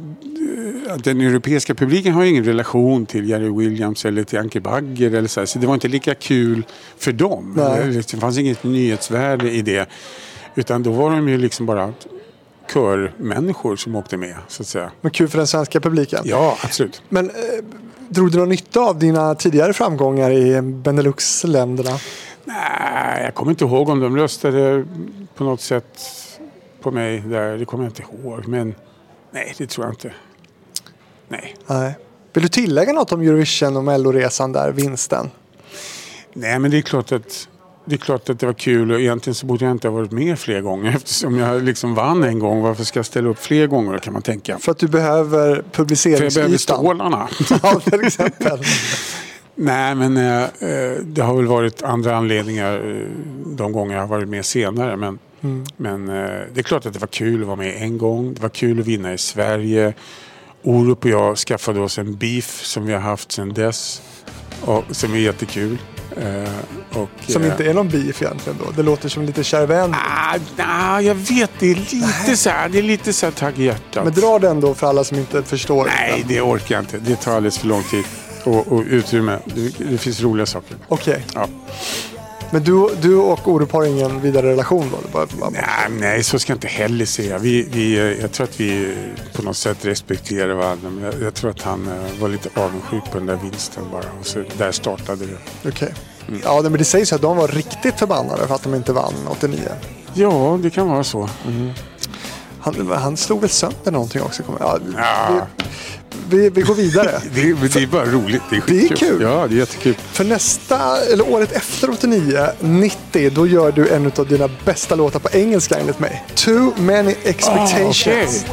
den europeiska publiken har ju ingen relation till Jerry Williams eller till Anke Bagger eller så, här, så det var inte lika kul för dem. Nej. Det fanns inget nyhetsvärde i det. Utan då var de ju liksom bara körmänniskor som åkte med. Så att säga. Men kul för den svenska publiken. Ja, absolut. Men eh, drog du någon nytta av dina tidigare framgångar i Benelux-länderna? Nej, jag kommer inte ihåg om de röstade på något sätt på mig där. Det kommer jag inte ihåg. Men nej, det tror jag inte. Nej. Nej. Vill du tillägga något om Eurovision och Melloresan där, vinsten? Nej, men det är klart att det är klart att det var kul och egentligen så borde jag inte ha varit med fler gånger eftersom jag liksom vann en gång. Varför ska jag ställa upp fler gånger kan man tänka. För att du behöver För jag behöver publiceringsytan. stålarna. Ja, till exempel. Nej, men eh, eh, det har väl varit andra anledningar eh, de gånger jag har varit med senare. Men, men eh, det är klart att det var kul att vara med en gång. Det var kul att vinna i Sverige. Orup och jag skaffade oss en beef som vi har haft sedan dess. Och, som är jättekul. Eh, och, Som eh, inte är någon beef egentligen då. Det låter som lite kärvän. Ah, nah, jag vet, det är lite så här, det är lite så här tagg i hjärtat. Men dra den då för alla som inte förstår. Nej, det orkar jag inte. Det tar alldeles för lång tid. Och, och utrymme. Det, det finns roliga saker. Okej. Ja. Men du, du och Orup har ingen vidare relation då? Det bara, bara, Nej, nej, så ska jag inte heller säga. Vi, vi, eh, jag tror att vi på något sätt respekterar varandra. Men jag, jag tror att han eh, var lite avundsjuk på den där vinsten bara. Och så, där startade det. Okej. Ja, men det sägs ju att de var riktigt förbannade för att de inte vann 89. Ja, det kan vara så. Han, han slog väl sönder någonting också? Ja, Ja. vi, vi, vi går vidare. Det, är- det är bara roligt. Det är, Det är skitkul. kul. Ja, det är jättekul. För nästa, eller året efter 89, 90, då gör du en av dina bästa låtar på engelska enligt mig. Too many expectations. Ah, okej.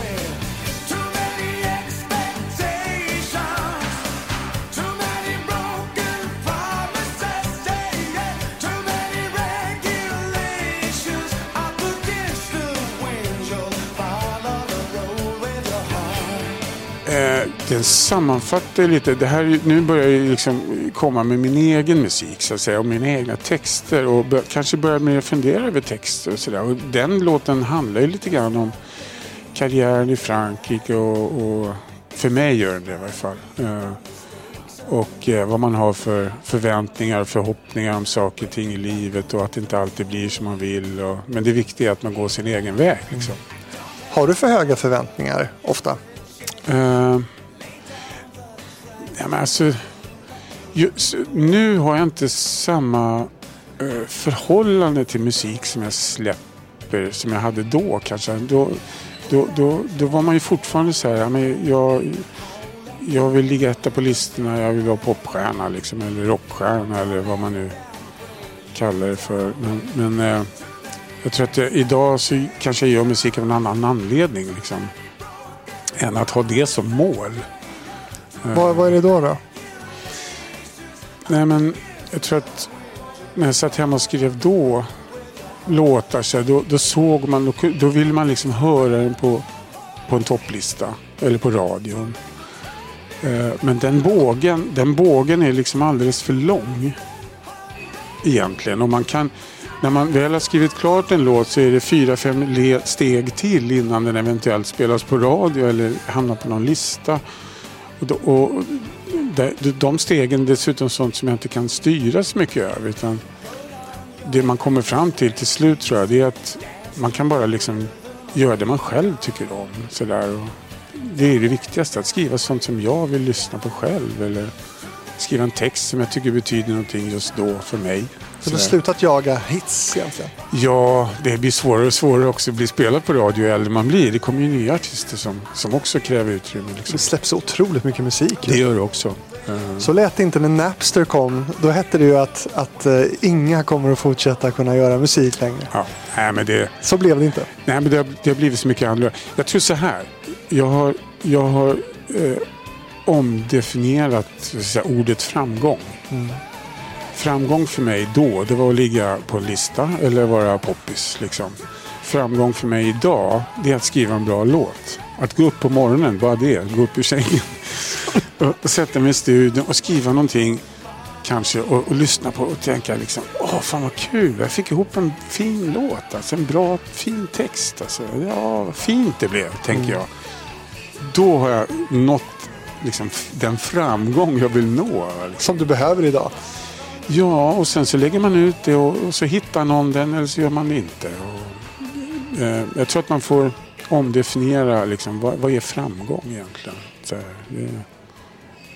Sammanfattar ju lite. Det här, nu börjar jag liksom komma med min egen musik så att säga. Och mina egna texter. Och bör, kanske börjar mer fundera över texter och sådär. Och den låten handlar ju lite grann om karriären i Frankrike. Och, och för mig gör den det i varje fall. Eh, och eh, vad man har för förväntningar och förhoppningar om saker och ting i livet. Och att det inte alltid blir som man vill. Och, men det viktiga är att man går sin egen väg. Liksom. Har du för höga förväntningar ofta? Uh, ja, men alltså, just, nu har jag inte samma eh, förhållande till musik som jag släpper som jag hade då kanske. Då, då, då, då var man ju fortfarande så här, ja, men jag, jag vill ligga etta på listorna, jag vill vara popstjärna liksom, eller rockstjärna eller vad man nu kallar det för. Men, men eh, jag tror att jag, idag så kanske jag gör musik av en annan anledning. Liksom än att ha det som mål. Vad, vad är det då? då? Nej men jag tror att när jag satt hemma och skrev då låtar så här, då, då såg man, då, då ville man liksom höra den på, på en topplista eller på radion. Eh, Men den bågen, den bågen är liksom alldeles för lång. Egentligen. Och man kan, när man väl har skrivit klart en låt så är det fyra, fem steg till innan den eventuellt spelas på radio eller hamnar på någon lista. Och, då, och de, de stegen är dessutom sånt som jag inte kan styra så mycket över. Utan det man kommer fram till till slut tror jag det är att man kan bara liksom göra det man själv tycker om. Sådär. Och det är det viktigaste, att skriva sånt som jag vill lyssna på själv. Eller skriva en text som jag tycker betyder någonting just då för mig. Så du har slutat jaga hits egentligen? Ja, det blir svårare och svårare också att bli spelad på radio ju äldre man blir. Det kommer ju nya artister som, som också kräver utrymme. Liksom. Det släpps otroligt mycket musik. Det gör det också. Eh, Så lät det inte när Napster kom. Då hette det ju att, att eh, inga kommer att fortsätta kunna göra musik längre. Ja, nej, men det, Så blev det inte. nej, men det, har, det har blivit så mycket annorlunda. Jag tror så här. Jag har, jag har eh, omdefinierat säga, ordet framgång. Framgång för mig då, det var att ligga på en lista eller vara poppis. Liksom. Framgång för mig idag, det är att skriva en bra låt. Att gå upp på morgonen, bara det. Gå upp ur sängen. och, och sätta mig i studion och skriva någonting kanske och, och lyssna på och tänka liksom, åh fan vad kul, jag fick ihop en fin låt, alltså en bra fin text. Alltså. Ja, vad fint det blev, tänker jag. Då har jag nått liksom, den framgång jag vill nå. Liksom. Som du behöver idag. Ja, och sen så lägger man ut det och, och så hittar någon den eller så gör man det inte. Och, eh, jag tror att man får omdefiniera liksom, vad, vad är framgång egentligen. Så det,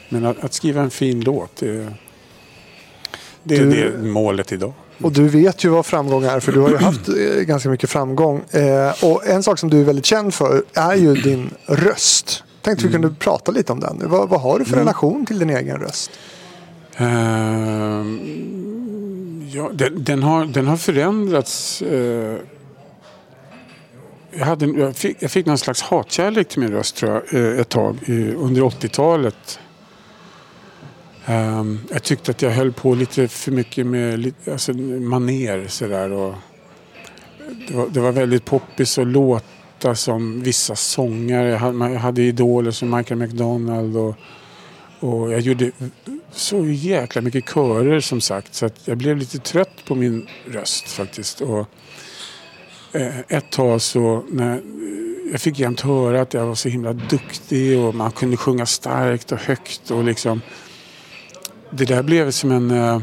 men att, att skriva en fin låt, det, det, Du- det är målet idag. Och du vet ju vad framgång är för du har ju haft eh, ganska mycket framgång. Eh, och en sak som du är väldigt känd för är ju din röst. Tänkte vi kunde prata lite om den. Vad, vad har du för relation till din egen röst? Ehm, ja, den, den, har, den har förändrats. eh, jag, hade, jag, fick, jag fick någon slags hatkärlek till min röst tror jag, eh, ett tag under 80-talet. Ehm, jag tyckte att jag höll på lite för mycket med alltså, maner sådär. Och det, var, det var väldigt poppis att låta som vissa sångare. Jag hade, idoler som Michael McDonald och och jag gjorde så jäkla mycket körer som sagt så att jag blev lite trött på min röst faktiskt. Och, eh, ett tag så när jag fick jämt höra att jag var så himla duktig och man kunde sjunga starkt och högt och liksom det där blev som en eh,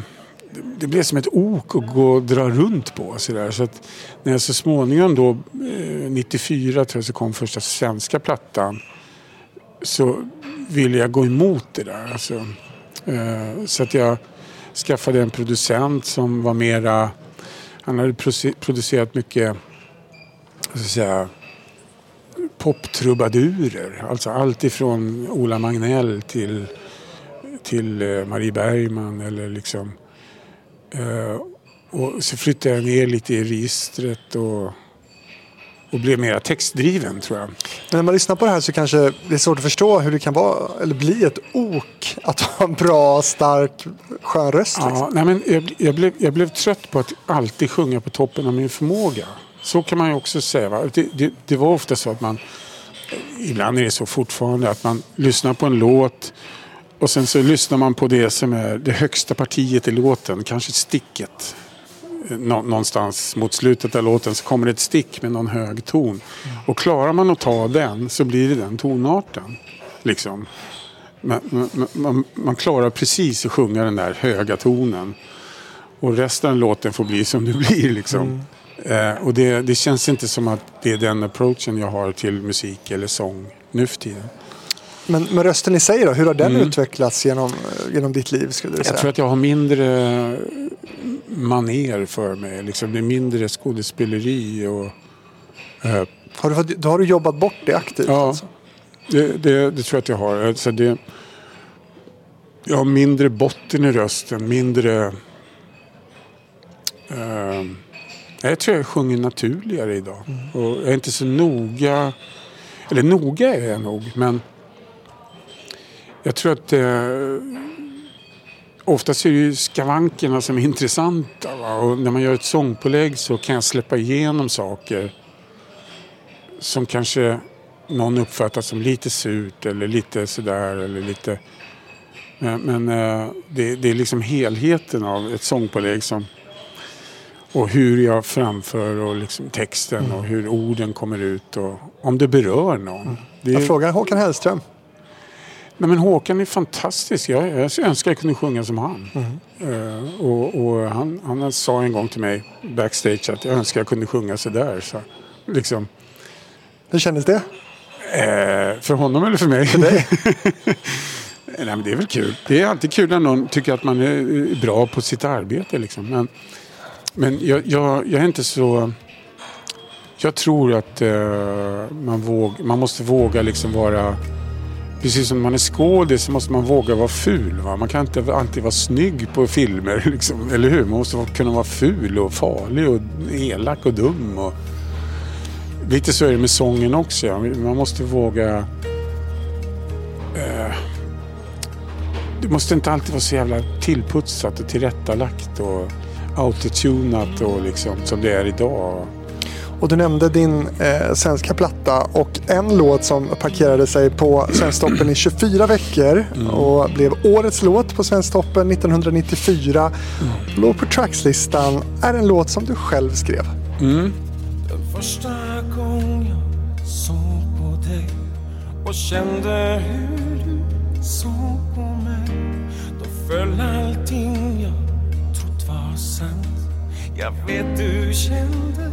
det blev som ett ok att gå och dra runt på. Så, där. så att när jag så småningom då, eh, 94 tror jag så kom första svenska plattan så ville jag gå emot det där. Alltså, eh, så att jag skaffade en producent som var mera... Han hade producerat mycket så att säga, poptrubadurer. Alltså allt ifrån Ola Magnell till, till eh, Marie Bergman eller liksom... Eh, och så flyttade jag ner lite i registret och, och blev mera textdriven tror jag. Men när man lyssnar på det här så kanske det är svårt att förstå hur det kan vara eller bli ett ok att ha en bra, stark, skön röst. Liksom. Ja, nej men jag, jag, blev, jag blev trött på att alltid sjunga på toppen av min förmåga. Så kan man ju också säga. Det, det, det var ofta så att man, ibland är det så fortfarande, att man lyssnar på en låt och sen så lyssnar man på det som är det högsta partiet i låten, kanske sticket. Nå, någonstans mot slutet av låten så kommer det ett stick med någon hög ton. Och klarar man att ta den så blir det den tonarten. Liksom. Man, man, man, man klarar precis att sjunga den där höga tonen. Och resten av låten får bli som det blir. Liksom. Eh, och det, det känns inte som att det är den approachen jag har till musik eller sång nu för tiden. Men, men rösten i sig då, hur har den utvecklats genom, genom ditt liv? Skulle du säga? Jag tror att jag har mindre maner för mig. Liksom. Det är mindre skådespeleri. Och, eh, har, du, fått- har du jobbat bort det aktivt? Ja. Alltså? Det, det, det tror jag att jag har. Alltså det, jag har mindre botten i rösten, mindre... Eh, jag tror jag sjunger naturligare idag. Och jag är inte så noga... Eller noga är jag nog, men... Jag tror att... Eh, oftast är det ju skavankerna som är intressanta. Va? Och när man gör ett sångpålägg så kan jag släppa igenom saker som kanske någon uppfattar som lite surt eller lite sådär eller lite... Men, men eh, det, det är liksom helheten av ett sångpålägg som... Och hur jag framför och liksom texten och hur orden kommer ut och om det berör någon. Det Jag är, frågar Håkan Hellström. Nej, men Håkan är fantastisk. Jag, jag önskar jag kunde sjunga som han. Eh, och och han, han sa en gång till mig backstage att jag önskar jag kunde sjunga sådär. Så, liksom, Hur kändes det? Eh, för honom eller för mig? För dig? Nej, men det är väl kul. Det är alltid kul när någon tycker att man är bra på sitt arbete. Liksom. Men, men jag, jag, jag är inte så... Jag tror att eh, man, våg, man måste våga liksom vara... Precis som man är skådis så måste man våga vara ful. Va? Man kan inte alltid vara snygg på filmer. Liksom, eller hur? Man måste kunna vara ful och farlig och elak och dum. Och, Lite så är det med sången också. ja. Man måste våga... Eh, det måste inte alltid vara så jävla tillputsat och tillrättalagt och autotunat och liksom som det är idag. Och du nämnde din eh, svenska platta och en låt som parkerade sig på Svensktoppen i 24 veckor och blev årets låt på Svensktoppen 1994. Låg på Trackslistan. Är en låt som du själv skrev. Den första gång jag såg på dig och kände hur du såg på mig. Då föll allting jag trott var sant. Jag vet du kände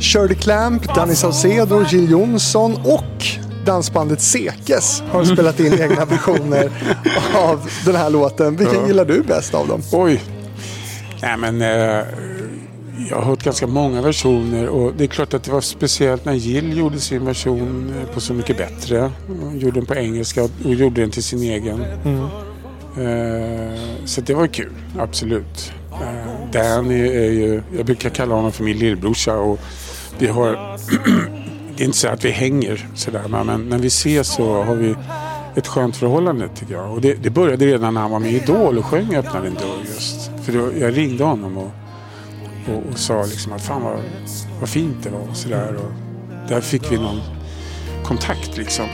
Shirley Clamp, Danny Saucedo, Jill Johnson och dansbandet Sekes har spelat in egna versioner av den här låten. Vilken gillar du bäst av dem? Oj. Nej men eh, jag har hört ganska många versioner och det är klart att det var speciellt när Jill gjorde sin version eh, på Så mycket bättre. Hon gjorde den på engelska och gjorde den till sin egen. Eh, så det var kul, absolut. Eh, Danny är, ju, jag brukar kalla honom för min lillbrorsa och vi har, det är inte så att vi hänger sådär men när vi ses så har vi ett skönt förhållande tycker jag. Och det, det började redan när han var med i Idol och sjöng Öppna din dörr just. För då, jag ringde honom och, och, och sa liksom att fan vad, vad fint det var och sådär. Och där fick vi någon kontakt liksom.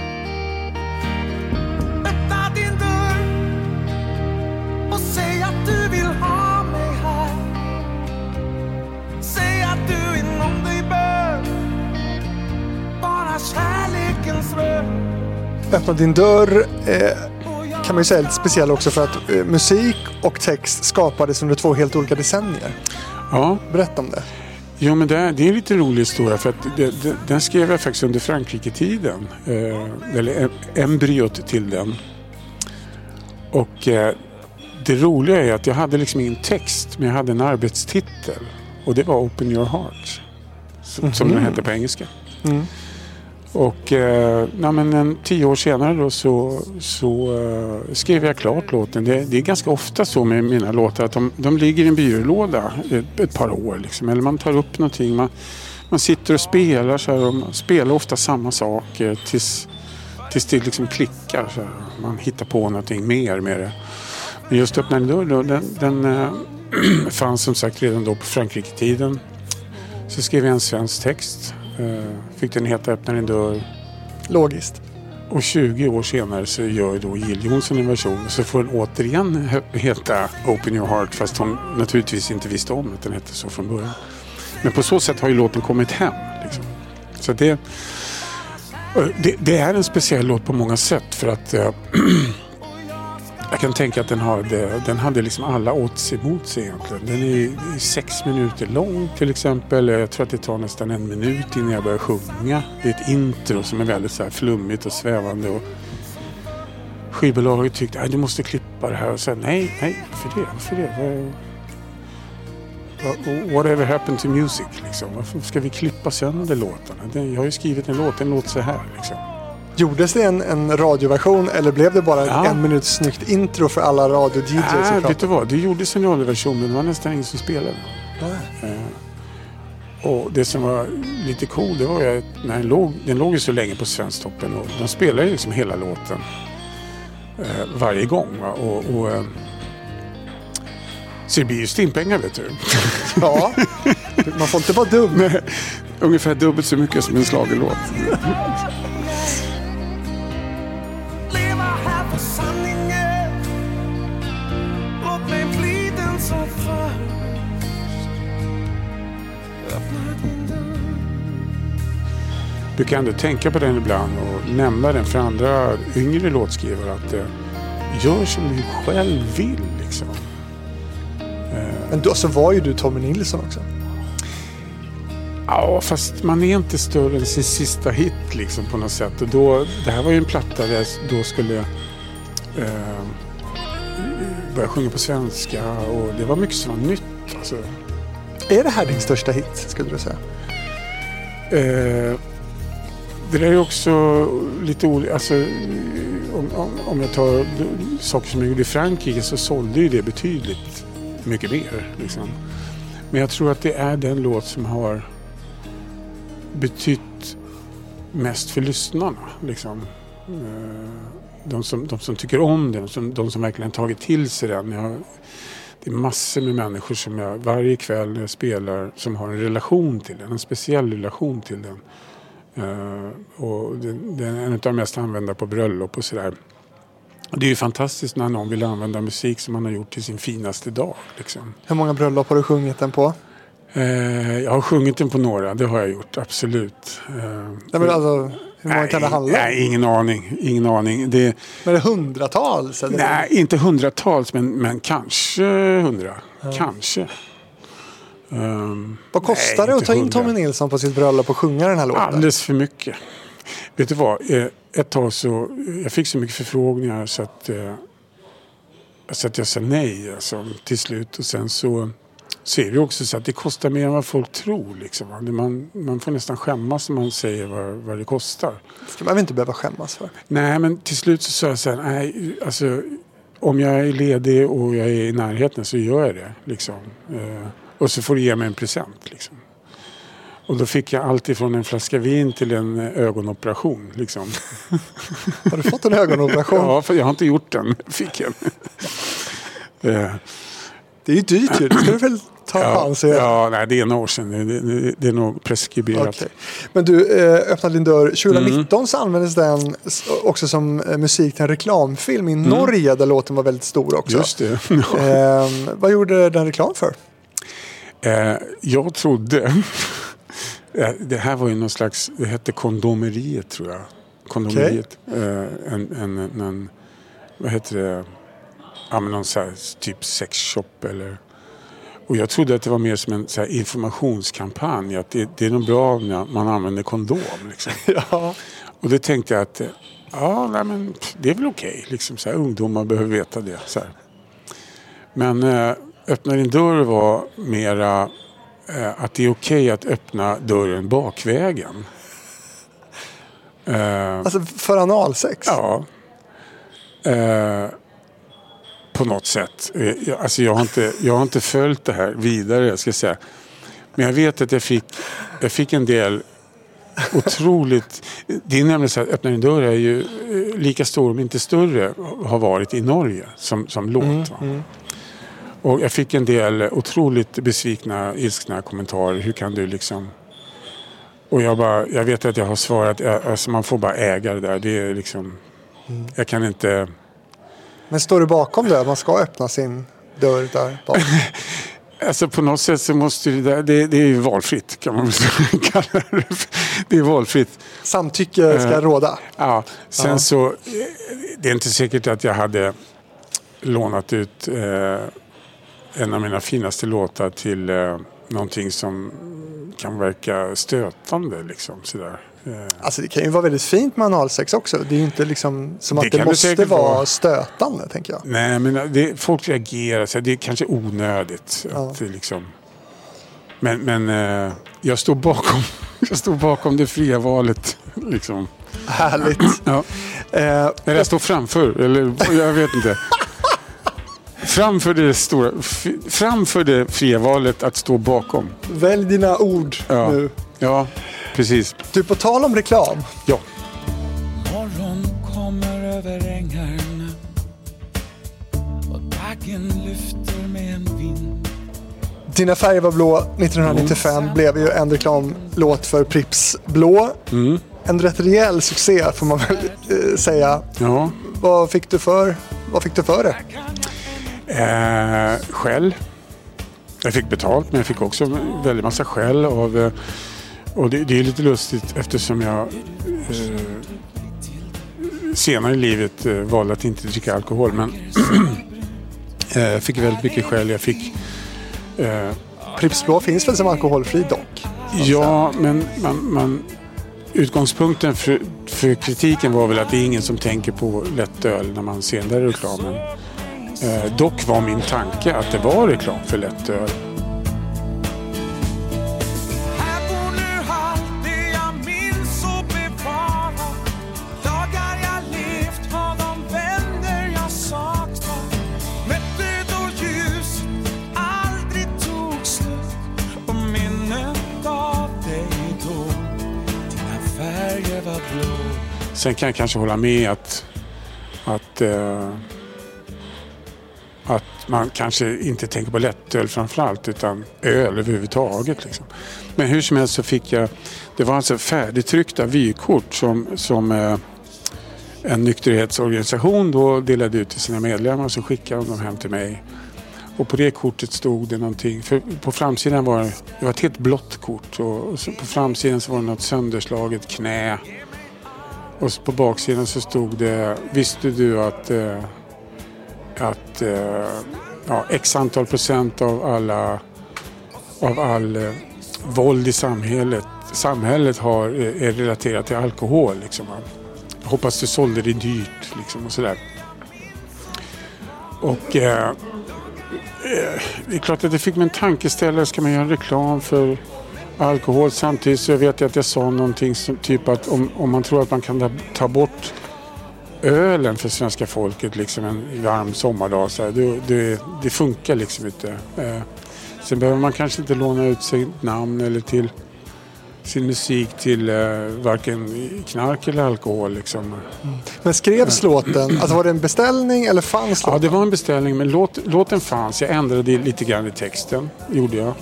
Öppna din dörr eh, kan man ju säga är lite speciell också för att eh, musik och text skapades under två helt olika decennier. Ja, Berätta om det. Jo, men det, är- det är en lite rolig historia för att det, det, den skrev jag faktiskt under Frankrike-tiden. Eh, eller em- embryot till den. Och eh, det roliga är att jag hade liksom ingen text men jag hade en arbetstitel. Och det var Open your heart. Som, som den hette på engelska. Mm. Och eh, nej, men en, tio år senare då så, så eh, skrev jag klart låten. Det, det är ganska ofta så med mina låtar att de, de ligger i en byrålåda ett, ett par år. Liksom. Eller man tar upp någonting. Man, man sitter och spelar så här, och man spelar ofta samma saker tills, tills det liksom klickar. Så här. Man hittar på någonting mer med det. Men just Öppna en dörr då, den, den eh, fanns som sagt redan då på Frankrike-tiden. Så skrev jag en svensk text. Eh, fick den heta Öppna din dörr. Logiskt. Och 20 år senare så gör då Jill Johnson en version. Så får den återigen he- heta Open your heart. Fast hon naturligtvis inte visste om att den hette så från början. Men på så sätt har ju låten kommit hem. Liksom. Så det, eh, det, det är en speciell låt på många sätt. För att eh, jag kan tänka att den, hade, den hade liksom alla odds emot sig egentligen. Den är, är sex minuter lång till exempel. Jag tror att det tar nästan en minut innan jag börjar sjunga. Det är ett intro som är väldigt så här flummigt och svävande. Och skivbolaget tyckte att du måste klippa det här. Och sen nej, nej, för det? Varför det? Whatever happened to music? Liksom. Varför ska vi klippa sönder låtarna? Jag har ju skrivit en låt, den låter så här. Liksom. Gjordes det en, en radioversion eller blev det bara Ja. en minuts snyggt intro för alla radio-DJs? Nej, vet du vad? Det gjordes en radioversion men det var nästan ingen som spelade. Nej. Eh, och det som var lite cool det var ju att när den låg, den låg ju så länge på Svensktoppen och de spelade ju liksom hela låten eh, varje gång. Va? Och, och, eh, så det blir ju stimpengar vet du. Ja, man får inte vara dum. Med ungefär dubbelt så mycket som en schlagerlåt. brukar ändå tänka på den ibland och nämna den för andra yngre låtskrivare att eh, gör som du själv vill liksom. Men då så var ju du Tommy Nilsson också. Ja, fast man är inte större än sin sista hit liksom på något sätt. Och då, det här var ju en platta där jag då skulle eh, börja sjunga på svenska och det var mycket som var nytt. Alltså. Är det här din största hit, skulle du säga? Eh, det där är också lite olika. Alltså, om, om, om jag tar saker som jag gjorde i Frankrike så sålde ju det betydligt mycket mer. Liksom. Men jag tror att det är den låt som har betytt mest för lyssnarna. Liksom. Eh, de, som, de som tycker om den, som, de som verkligen tagit till sig den. Jag, det är massor med människor som jag varje kväll när jag spelar som har en relation till den, en speciell relation till den. Eh, och den är en av de mest använda på bröllop och sådär. Det är ju fantastiskt när någon vill använda musik som man har gjort till sin finaste dag. Liksom. Hur många bröllop har du sjungit den på? Eh, jag har sjungit den på några, det har jag gjort, absolut. Eh, Nej, men alltså, hur många kan det handla om? Nej, ingen aning. Ingen aning. Det, Men är det hundratals? Eller? nej, inte hundratals, men, men kanske hundra. Kanske. Ehm, Vad kostar nej, det att ta in. Tommy Nilsson på sitt bröllop och sjunga den här låten? Alldeles för mycket. Vet du vad? Eh, Ett tag så, jag fick så mycket förfrågningar så att, eh, så att jag sa nej alltså, till slut. Och sen så, är det också så att det kostar mer än vad folk tror. Liksom. Det- Man, man får nästan skämmas när man säger vad, vad det kostar. ska man väl inte behöva skämmas för. Nej, men till slut så sa jag så här, nej, alltså om jag är ledig och jag är i närheten så gör jag det. Liksom. Och så får du ge mig en present. Liksom. Och då fick jag allt ifrån en flaska vin till en eh, ögonoperation. Liksom. Har du fått en ögonoperation? Ja, för jag har inte gjort den. Fick jag. Eh, Det är ju dyrt ju. Det ska du väl ta ja, chansen ja, nej, det är några år sedan. Det, det, det är nog preskriberat. Okej. Men du, eh, öppnade din dörr. 2019 Mm. så användes den också som musik till en reklamfilm i Mm. Norge där låten var väldigt stor också. Just det. Eh, vad gjorde den reklam för? Eh, jag trodde... Eh, det här var ju någon slags... Det hette kondomeriet tror jag. Kondomeriet. Eh, en, en, en. Vad heter det? Ja, men någon så här, typ sexshop eller... Och jag trodde att det var mer som en här, informationskampanj. Att det, det är nog bra när man använder kondom. Liksom. Ja. Och då tänkte jag att eh, ja, nej, men det är väl okej. Liksom, så här, ungdomar behöver veta det. Så här. Men eh, öppna din dörr var mera eh, att det är okej att öppna dörren bakvägen. Eh, Alltså för analsex? ja. Eh, på något sätt. Eh, jag, alltså jag, har inte, jag har inte följt det här vidare, ska jag säga. Men jag vet att jag fick, jag fick en del otroligt... Det är nämligen så att Öppna din dörr är ju eh, lika stor, om inte större, har varit i Norge som, som låt. va? Och jag fick en del otroligt besvikna, ilskna kommentarer. Hur kan du liksom... Och jag, bara, jag vet att jag har svarat, alltså man får bara äga det där. Det är liksom... Jag kan inte... Men står du bakom det? Man ska öppna sin dörr där bak? Alltså på något sätt så måste det där, det, det är ju valfritt kan man väl kalla det. Det är valfritt. Samtycke ska Eh. råda. Ja, sen Ja. så, eh, det är inte säkert att jag hade lånat ut eh, en av mina finaste låtar till eh, någonting som kan verka stötande. Liksom, sådär. Eh, Alltså det kan ju vara väldigt fint med analsex också. Det är ju inte liksom som Det att det, måste vara vara. stötande, tänker jag. nej, men det, folk reagerar, så det är kanske onödigt. Ja. Att, det liksom, men men eh, jag, står bakom, jag står bakom det fria valet. Liksom. Härligt. Ja. Eh, Eller jag står framför, eller jag vet inte. Framför det, stora, framför det fria valet att stå bakom. välj dina ord Ja. nu. Ja, precis. Du, på tal om reklam. Ja. Morgon kommer över ängarna och baggen lyfter med en vind. Dina färger var blå 1995 blev ju en reklamlåt för Pripps Blå. Mm. En rätt rejäl succé får man väl eh, säga. ja. Vad fick du för, vad fick du för det? Eh, skäll. Jag fick betalt men jag fick också en väldigt massa skäll av... Eh, och det, det är lite lustigt eftersom jag eh, senare i livet eh, valde att inte dricka alkohol. Men eh, jag fick väldigt mycket skäll. Jag fick... Eh, Pripps Blå finns väl som alkoholfri dock? Ja, men man, man, utgångspunkten för, för kritiken var väl att det är ingen som tänker på lättöl när man ser den där reklamen. Eh, dock var min tanke att det var reklam för lättöl. Sen kan jag kanske hålla med att, att, eh, att man kanske inte tänker på lättöl framförallt utan öl överhuvudtaget. Liksom. Men hur som helst så fick jag, det var alltså färdigtryckta vykort som, som eh, en nykterhetsorganisation då delade ut till sina medlemmar och så skickade de dem hem till mig. Och på det kortet stod det någonting. För på framsidan var det, det var ett helt blått kort och, och på framsidan så var det något sönderslaget knä. Och på baksidan så stod det, visste du att, eh, att eh, ja, x antal procent av alla av all eh, våld i samhället. Samhället har, eh, är relaterat till alkohol. Liksom. Jag hoppas du sålde det dyrt liksom, och sådär. Och eh, eh, det är klart att det fick mig en tankeställare. Ska man göra reklam för alkohol samtidigt så jag vet jag att jag sa någonting som typ att om, om man tror att man kan ta bort ölen för svenska folket liksom en varm sommardag så det, det, det funkar liksom inte. Eh, sen behöver man kanske inte låna ut sitt namn eller till sin musik till eh, varken knark eller alkohol liksom. Men skrevs låten, alltså var det en beställning eller fanns Ja, låten? det var en beställning men låt, låten fanns. Jag ändrade lite grann i texten, gjorde jag.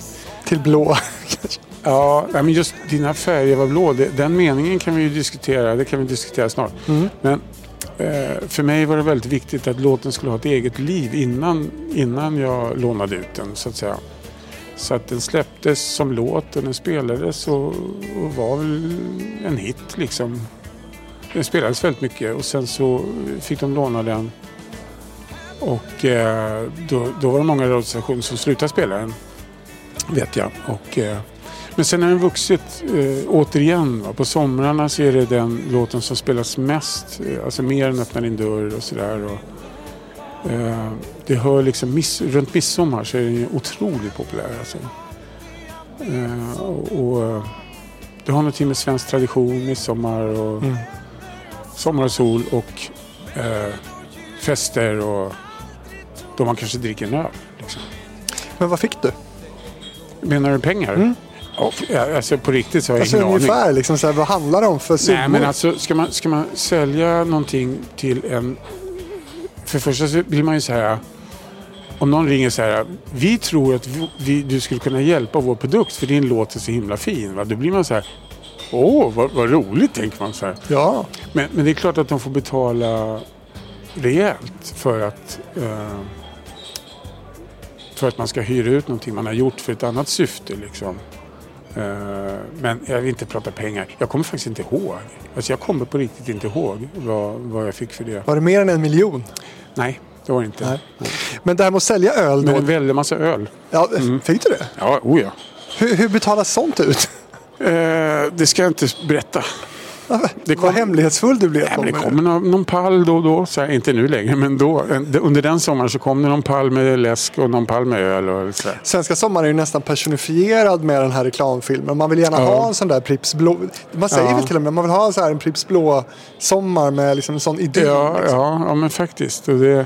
Till blå? Ja, nej, men just dina färger var blå. Den meningen kan vi ju diskutera. Det kan vi diskutera snart. Men eh, Eh, för mig var det väldigt viktigt att låten skulle ha ett eget liv innan, innan jag lånade ut den så att säga. Så att den släpptes som låt och den spelades och, och var väl en hit liksom. Den spelades väldigt mycket och sen så fick de låna den. Och eh, då, då var det många radiostationer som slutade spela den. Vet jag. Och, eh, men sen har den vuxit eh, återigen. Va? På somrarna så är det den låten som spelas mest. Eh, alltså mer än Öppna din dörr och sådär. Och, eh, det hör liksom miss, runt midsommar så är den ju otroligt populär. Alltså. Eh, och, och, det har någonting med svensk tradition, midsommar och Mm. sommar och sol och eh, fester och då man kanske dricker en öl. Liksom. Men vad fick du? Menar du pengar? Och, alltså på riktigt så har jag Alltså ingen aning. ungefär, liksom, så här, vad handlar det om för summor? Nej men alltså ska man, ska man sälja någonting till en... För det första så blir man ju så här... Om någon ringer så här. Vi tror att vi, vi, du skulle kunna hjälpa vår produkt för din låt är så himla fin. Va? Då blir man så här. Åh, vad, vad roligt tänker man så här. Ja, Men, men det är klart att de får betala rejält för att eh, för att man ska hyra ut någonting man har gjort för ett annat syfte. Liksom. Eh, men jag vill inte prata pengar. Jag kommer faktiskt inte ihåg. Alltså jag kommer på riktigt inte ihåg vad, vad jag fick för det. var det mer än en miljon? Nej, det var det inte. Nej. Men det här med att sälja öl Men då? en väldig massa öl. Ja, Fick du det? Ja, oh ja. Hur, hur betalas sånt ut? Eh, det ska jag inte berätta. Det Vad hemlighetsfull du blev. Men det kommer någon, någon pall då och då. Så här, inte nu längre, men då. En- Under den sommaren så kom det någon pall med läsk och någon pall med öl. Och så där. Svenska sommar är ju nästan personifierad med den här reklamfilmen. Man vill gärna Ja. ha en sån där Pripps blå. Man säger Ja. väl till och med man vill ha så här en Pripps blå sommar med liksom en sån idyll. Ja, liksom. ja, ja, men faktiskt. Och det,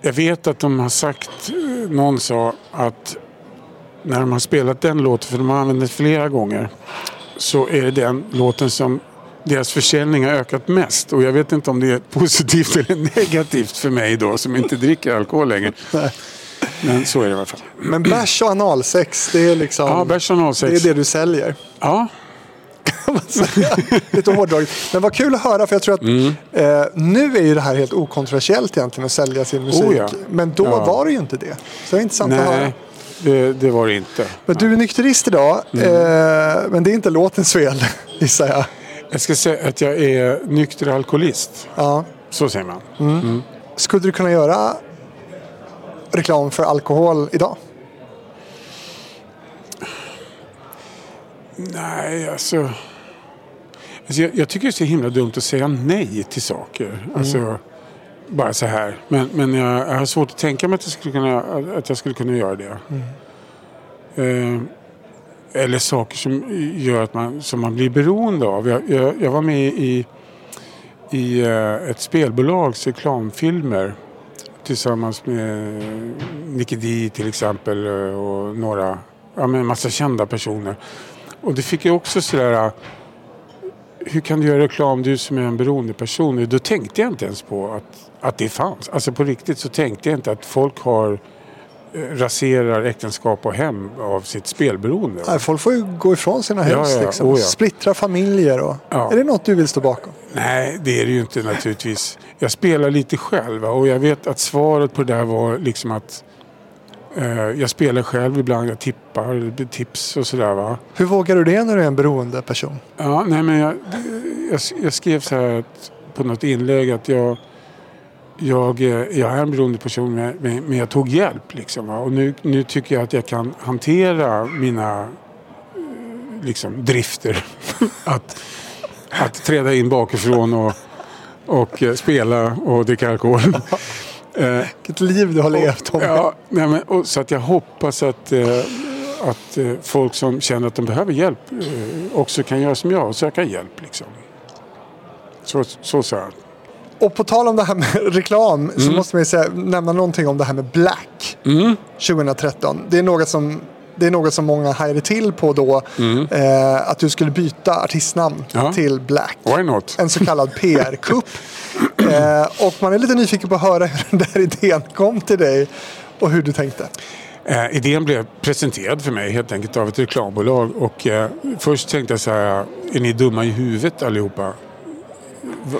jag vet att de har sagt, eh, någon sa att när de har spelat den låten, för de har använt den flera gånger, så är det den låten som deras försäljning har ökat mest. Och jag vet inte om det är positivt eller negativt för mig då som inte dricker alkohol längre. Nej. Men så är det i alla fall. Men bärs och analsex, det är liksom... Ja, bärs och det är 06. det du säljer. Ja. Lite hårdraget. Men vad kul att höra för jag tror att Mm. eh, nu är ju det här helt okontroversiellt egentligen att sälja sin musik. Oh ja. Men då Ja. var det ju inte det. Så det är intressant att höra. Det, det var det inte. Men du är nykterist idag, Mm. eh, men det är inte låtens fel gissar jag. Jag ska säga att jag är nykter alkoholist. Ja. Så säger man. Skulle du kunna göra reklam för alkohol idag? Nej, alltså... alltså jag, jag tycker det är så himla dumt att säga nej till saker. Alltså, bara så här. Men, men jag, jag har svårt att tänka mig att jag skulle kunna, att jag skulle kunna göra det. Eh, eller saker som gör att man, som man blir beroende av. Jag, jag, jag var med i, i eh, ett spelbolags reklamfilmer tillsammans med Nicky D till exempel eh, och några, ja men en massa kända personer. Och det fick jag också sådär, hur kan du göra reklam du som är en beroende person? Då tänkte jag inte ens på att, att det fanns. Alltså på riktigt så tänkte jag inte att folk har eh, raserar äktenskap och hem av sitt spelberoende. Nej, folk får ju gå ifrån sina Ja, hus. ja, liksom. oh ja. Splittra familjer. Och... Ja. Är det något du vill stå bakom? Nej, det är det ju inte naturligtvis. Jag spelar lite själv och jag vet att svaret på det där var liksom att eh, jag spelar själv ibland, jag tippar tips och sådär va. Hur vågar du det när du är en beroende person? Ja, nej men jag, jag, jag skrev så här att, på något inlägg att jag, jag, eh, jag är en beroende person men, jag tog hjälp. Liksom, och nu, nu tycker jag att jag kan hantera mina liksom, drifter. att, att träda in bakifrån och, och eh, spela och dricka alkohol. Eh, Vilket liv du har levt Tommy. Ja, nej, men, och, så att jag hoppas att, att folk som känner att de behöver hjälp också kan göra som jag och söka hjälp. Liksom. Så, så sa jag. Och på tal om det här med reklam så Mm. måste man ju säga, nämna någonting om det här med Black Mm. 2013. Det är något som det är något som många hajade till på då. Eh, att du skulle byta artistnamn Mm. Ja. till Black. En så kallad PR-kupp. eh, och man är lite nyfiken på att höra hur den där idén kom till dig och hur du tänkte. Eh, idén blev presenterad för mig helt enkelt av ett reklambolag. Och, eh, först tänkte jag så här, är ni dumma i huvudet allihopa?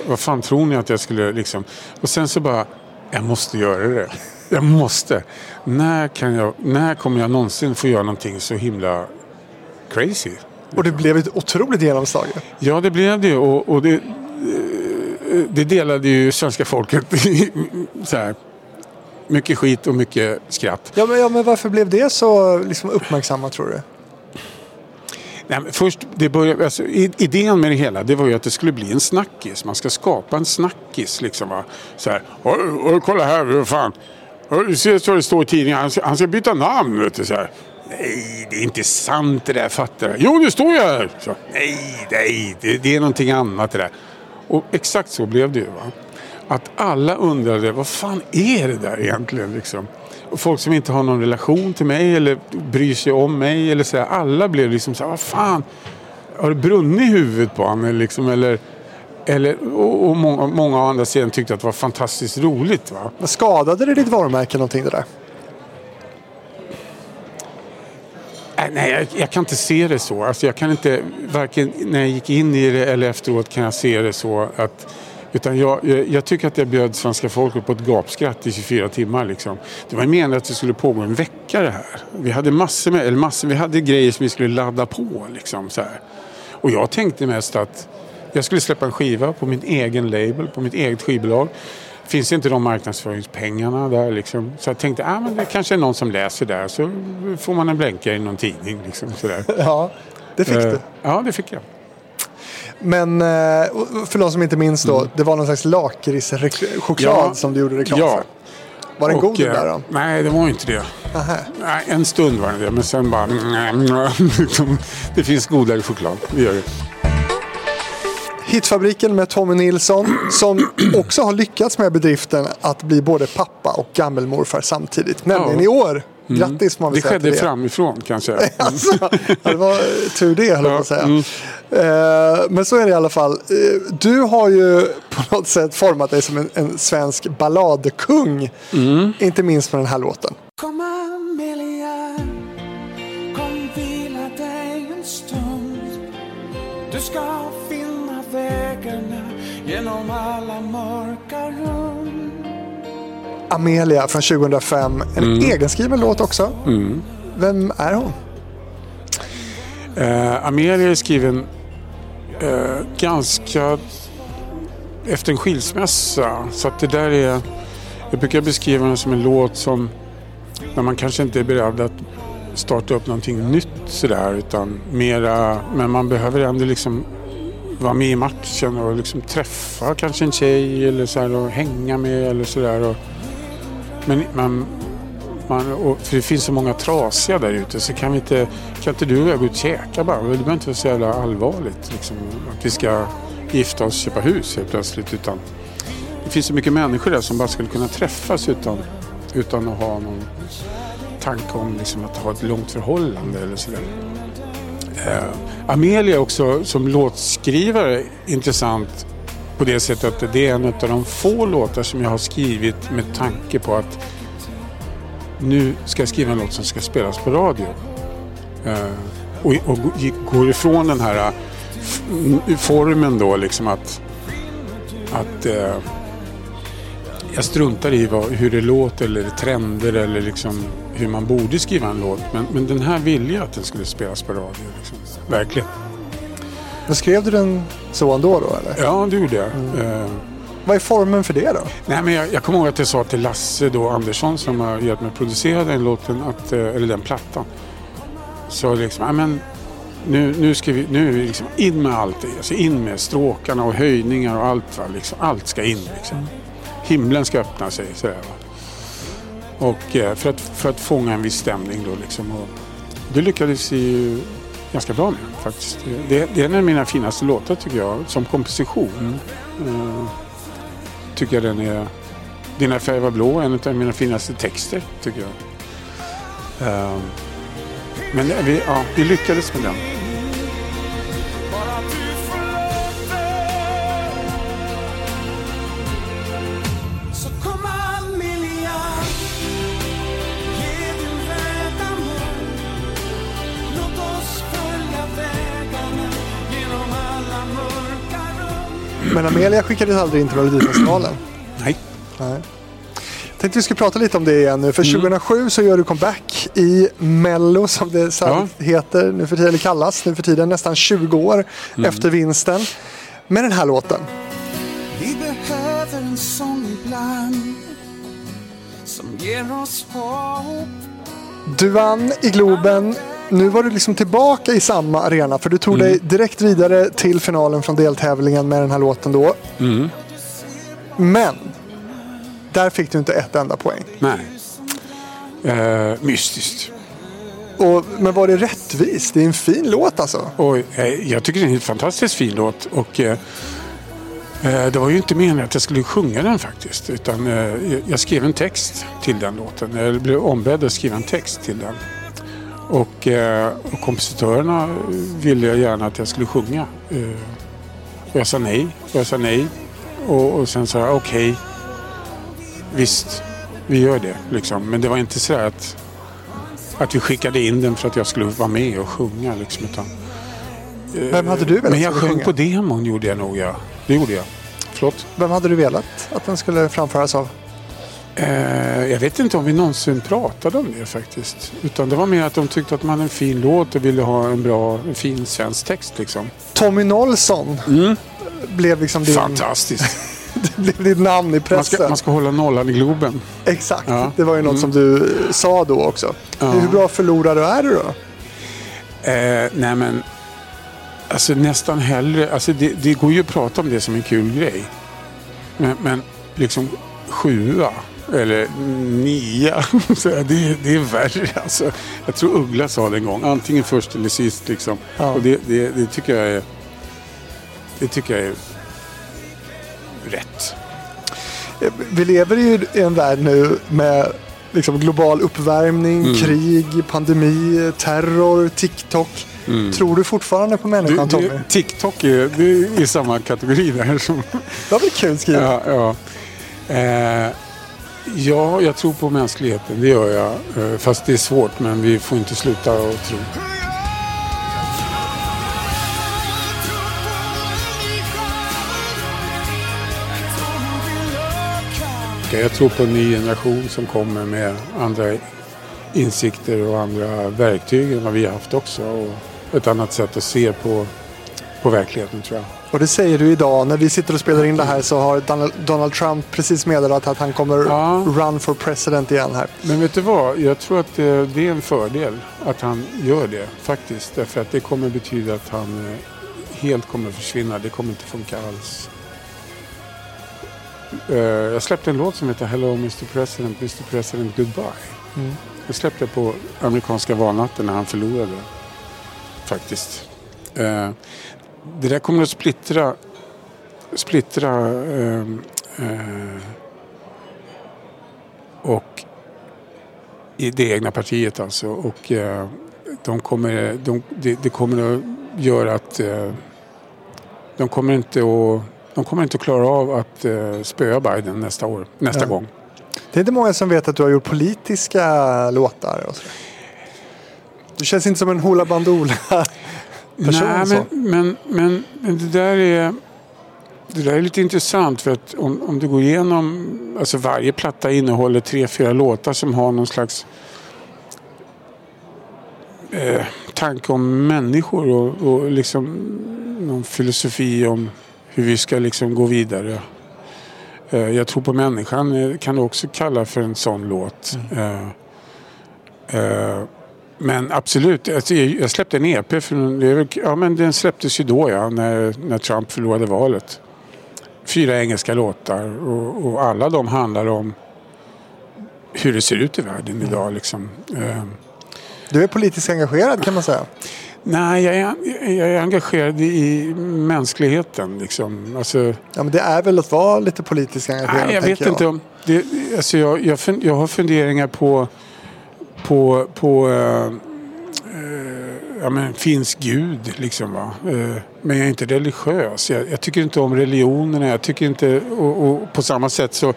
Vad fan tror ni att jag skulle liksom... Och sen så bara, jag måste göra det. Jag måste. När, kan jag, när kommer jag någonsin få göra någonting så himla crazy? Och det blev ett otroligt genomslag. Ja, det blev det. Och, och det, det delade ju svenska folket så här, mycket skit och mycket skratt. Ja men, ja, men varför blev det så liksom, uppmärksammat tror du? Nej, men först, det började, alltså, idén med det hela det var ju att det skulle bli en snackis. Man ska skapa en snackis. Liksom, va? Så här, och, oj, kolla här, vad fan. Du ser så det står i tidningen, han ska, han ska byta namn. Vet du, så här. Nej, det är inte sant det där, fattar du? Jo, det står ju här. Så, nej, nej, det, det är någonting annat det där. Och exakt så blev det ju. Va? Att alla undrade, vad fan är det där egentligen? Liksom? Folk som inte har någon relation till mig eller bryr sig om mig. Eller så här, alla blev liksom så här, vad fan, har det brunnit i huvudet på honom? Liksom, eller, eller, och och många, många å andra sidan tyckte att det var fantastiskt roligt. Va? Skadade det ditt varumärke någonting det där? Äh, nej, jag, jag kan inte se det så. Alltså, jag kan inte, varken när jag gick in i det eller efteråt kan jag se det så. Att, utan jag, jag, jag tycker att jag bjöd svenska folket på ett gapskratt i 24 timmar. Liksom. Det var meningen att det skulle pågå en vecka det här. Vi hade massor med, eller massor, vi hade grejer som vi skulle ladda på. Liksom, så här. Och jag tänkte mest att jag skulle släppa en skiva på min egen label, på mitt eget skivbolag. Finns inte de marknadsföringspengarna där liksom. Så jag tänkte, ah, men det kanske är någon som läser där så får man en blänka i någon tidning. Liksom, sådär. Ja, det fick Eh, du. Ja, det fick jag. Men eh, för de som inte minns då, det var någon slags lakritschoklad Mm. Ja, som du gjorde reklam ja. för. Var den Och, god den eh, där då? Nej, det var inte det. Nähä. Nej, en stund var det det, men sen bara... det finns godare choklad. Det gör det. Hitfabriken med Tommy Nilsson som också har lyckats med bedriften att bli både pappa och gammelmorfar samtidigt. Nämligen Ja. i år. Grattis får man väl Det säga skedde framifrån kan jag säga. Alltså, det var tur det höll jag på att säga. mm. Eh, men så är det i alla fall. Eh, du har ju på något sätt format dig som en, en svensk balladkung. Mm. Inte minst med den här låten. Kom Amelia, kom vila dig en stund. Du ska finna vägarna genom alla mörka rum. Amelia från 2005. En Mm. egenskriven låt också. Vem är hon? Eh, Amelia är skriven eh, ganska efter en skilsmässa. Så att det där är... Jag brukar beskriva den som en låt som när man kanske inte är beredd att starta upp någonting nytt sådär utan mera, men man behöver ändå liksom vara med i matchen och liksom träffa kanske en tjej eller så här och hänga med eller sådär. Men man, man, och, för det finns så många trasiga där ute så kan vi inte, kan inte du och jag gå ut och käka bara? Det behöver inte vara så jävla allvarligt liksom, att vi ska gifta oss och köpa hus helt plötsligt utan det finns så mycket människor där som bara skulle kunna träffas utan, utan att ha någon tanke om liksom att ha ett långt förhållande eller sådär. Eh, Amelia är också som låtskrivare intressant på det sättet att det är en av de få låtar som jag har skrivit med tanke på att nu ska jag skriva en låt som ska spelas på radio. Eh, och, och går ifrån den här eh, formen då liksom att, att eh, jag struntar i vad, hur det låter eller trender eller liksom hur man borde skriva en låt. Men, men den här ville jag att den skulle spelas på radio. Liksom. Verkligen. Men skrev du den så ändå då eller? Ja, det gjorde jag. Eh, Vad är formen för det då? Nej, men jag, jag kommer ihåg att jag sa till Lasse då, Andersson som har hjälpt mig att producera den låten, att, eh, eller den plattan. Så liksom, ja, men nu, nu ska vi nu är vi liksom in med allt. det. Alltså in med stråkarna och höjningar och allt. Va? Liksom, allt ska in liksom. Himlen ska öppna sig. Sådär, va? Och eh, för att, för att fånga en viss stämning då liksom. Och det lyckades ju ganska bra med faktiskt. Det, det är en av mina finaste låtar tycker jag. Som komposition. Eh, tycker jag den är... Dina färger var blå, en av mina finaste texter tycker jag. Eh, men vi, ja, vi lyckades med den. Men Amelia skickades aldrig in till Melodifestivalen. Nej. Nej. Tänkte vi skulle prata lite om det igen nu. För 2007 så gör du comeback i Mello som det så Ja. heter nu för tiden, eller kallas nu för tiden, nästan 20 år efter vinsten. Med den här låten. Vi behöver en sång ibland Som ger oss hopp Du vann i Globen. Nu var du liksom tillbaka i samma arena för du tog dig direkt vidare till finalen från deltävlingen med den här låten då. Men där fick du inte ett enda poäng. Nej. Eh, mystiskt. Och, men var det rättvist? Det är en fin låt alltså. Och, eh, jag tycker det är en helt fantastiskt fin låt. Och, eh, eh, det var ju inte meningen att jag skulle sjunga den faktiskt. Utan eh, jag- jag skrev en text till den låten. Jag blev ombedd att skriva en text till den. Och, eh, och kompositörerna ville jag gärna att jag skulle sjunga. Eh, och jag sa nej. Och jag sa nej. Och, och sen sa jag okej. visst, vi gör det. Liksom. Men det var inte så att, att vi skickade in den för att jag skulle vara med och sjunga. Liksom, utan, Vem hade du velat men jag sjöng sjunga? på demon gjorde jag nog. Ja. Det gjorde jag. Förlåt? Vem hade du velat att den skulle framföras av? Eh, jag vet inte om vi någonsin pratade om det faktiskt. Utan det var mer att de tyckte att man hade en fin låt och ville ha en bra, en fin svensk text liksom. Tommy Nolsson blev liksom din, Fantastiskt. det blev ditt namn i Man pressen. ska, man ska hålla nollan i Globen. Exakt, Ja. det var ju något som du sa då också. Ja. Hur bra förlorare är du då? Eh, nej men, alltså nästan hellre, alltså det, det går ju att prata om det som en kul grej. Men, men liksom sjua eller nia, det, det är värre alltså. Jag tror Uggla sa det en gång, antingen först eller sist liksom. Ja. Och det, det, det tycker jag är, det tycker jag är rätt. Vi lever ju i en värld nu med liksom global uppvärmning, Mm. krig, pandemi, terror, TikTok. Tror du fortfarande på Mm. Du, människan Tommy? du, TikTok är, det är i samma kategori där som Det var väl kul skrivet? Ja, ja. Eh, ja, jag tror på mänskligheten, det gör jag. Eh, fast det är svårt, men vi får inte sluta att tro. Jag tror på en ny generation som kommer med andra insikter och andra verktyg än vad vi har haft också. Och ett annat sätt att se på, på verkligheten tror jag. Och det säger du idag. När vi sitter och spelar in det här så har Donald, Trump precis meddelat att han kommer Ja. run for president igen här. Men vet du vad? Jag tror att det, det är en fördel att han gör det faktiskt. Därför att det kommer betyda att han eh, helt kommer försvinna. Det kommer inte funka alls. Eh, Jag släppte en låt som heter Hello Mr President, Mr President Goodbye. Mm. Jag släppte på amerikanska valnatten när han förlorade. Faktiskt. Det där kommer att splittra, splittra eh, eh, och i det egna partiet alltså. Och eh, de kommer, de, det, det kommer att göra att eh, de kommer inte att de kommer inte att klara av att eh, spöa Biden nästa år, nästa Ja. gång. Det är inte många som vet att du har gjort politiska låtar. Och så. Du känns inte som en Hoola Bandoola person. Nej, så. men, men, men, men det där är det där är lite intressant för att om, om du går igenom, alltså varje platta innehåller tre, fyra låtar som har någon slags eh, tanke om människor och, och liksom någon filosofi om hur vi ska liksom gå vidare. Eh, jag tror på människan eh, kan du också kalla för en sån låt. Eh, eh, men absolut, alltså, jag jag släppte en EP. För, väl- ja, men den släpptes ju då ja, när, när Trump förlorade valet. Fyra engelska låtar och, och alla de handlar om hur det ser ut i världen idag. Liksom. Eh, Du är politiskt engagerad kan man säga. nej, jag är, jag är engagerad i mänskligheten. Liksom. Alltså, Ja, men det är väl att vara lite politiskt engagerad. Nej, jag vet inte om... Det, alltså jag, jag, jag har funderingar på... På... på eh, eh, ja, men, finns Gud liksom va? Eh, men jag är inte religiös. Jag, jag tycker inte om religionerna. Jag tycker inte... Och, och på samma sätt så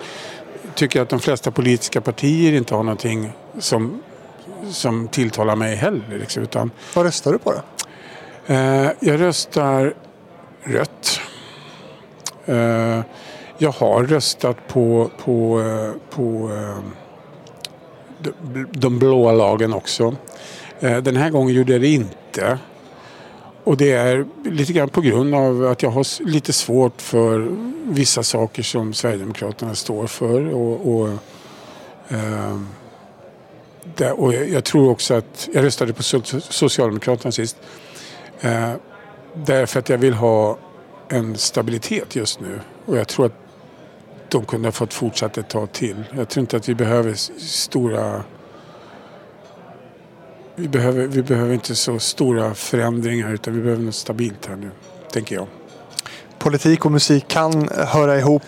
tycker jag att de flesta politiska partier inte har någonting som, som tilltalar mig heller. Liksom, utan, Vad röstar du på då? Jag röstar rött. Jag har röstat på, på, på de, blåa lagen också. Eh, den här gången gjorde jag det inte. Och det är lite grann på grund av att jag har lite svårt för vissa saker som Sverigedemokraterna står för. Och, och, eh, och jag, tror också att jag röstade på Socialdemokraterna sist. Eh, därför att jag vill ha en stabilitet just nu. Och jag tror att de kunde ha fått fortsätta ett tag till. Jag tror inte att vi behöver stora... Vi behöver, vi behöver inte så stora förändringar utan vi behöver något stabilt här nu, tänker jag. Politik och musik kan höra ihop.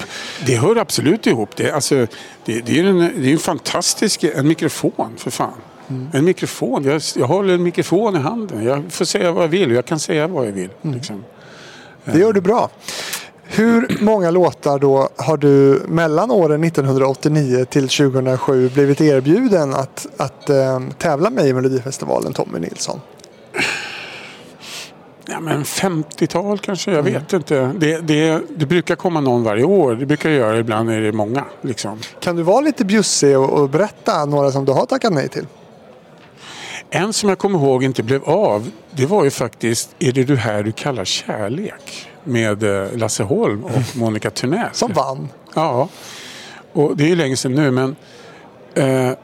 Det hör absolut ihop. Det, alltså, det, det är en, det är en fantastisk en mikrofon för fan. En mikrofon. Jag, jag håller en mikrofon i handen. Jag får säga vad jag vill. Jag kan säga vad jag vill. Liksom. Det gör du bra. Hur många låtar då har du mellan åren 1989 till 2007 blivit erbjuden att, att eh, tävla med i Melodifestivalen, Tommy Nilsson? Ja, men 50-tal kanske, jag vet inte. Det, det, det brukar komma någon varje år. Det brukar det göra, ibland är det många. Liksom. Kan du vara lite bjussig och, och berätta några som du har tackat nej till? En som jag kommer ihåg inte blev av, det var ju faktiskt Är det du här du kallar kärlek? Med eh, Lasse Holm och Monica Thunell. Som vann. Ja, och det är ju länge sedan nu men eh, eh,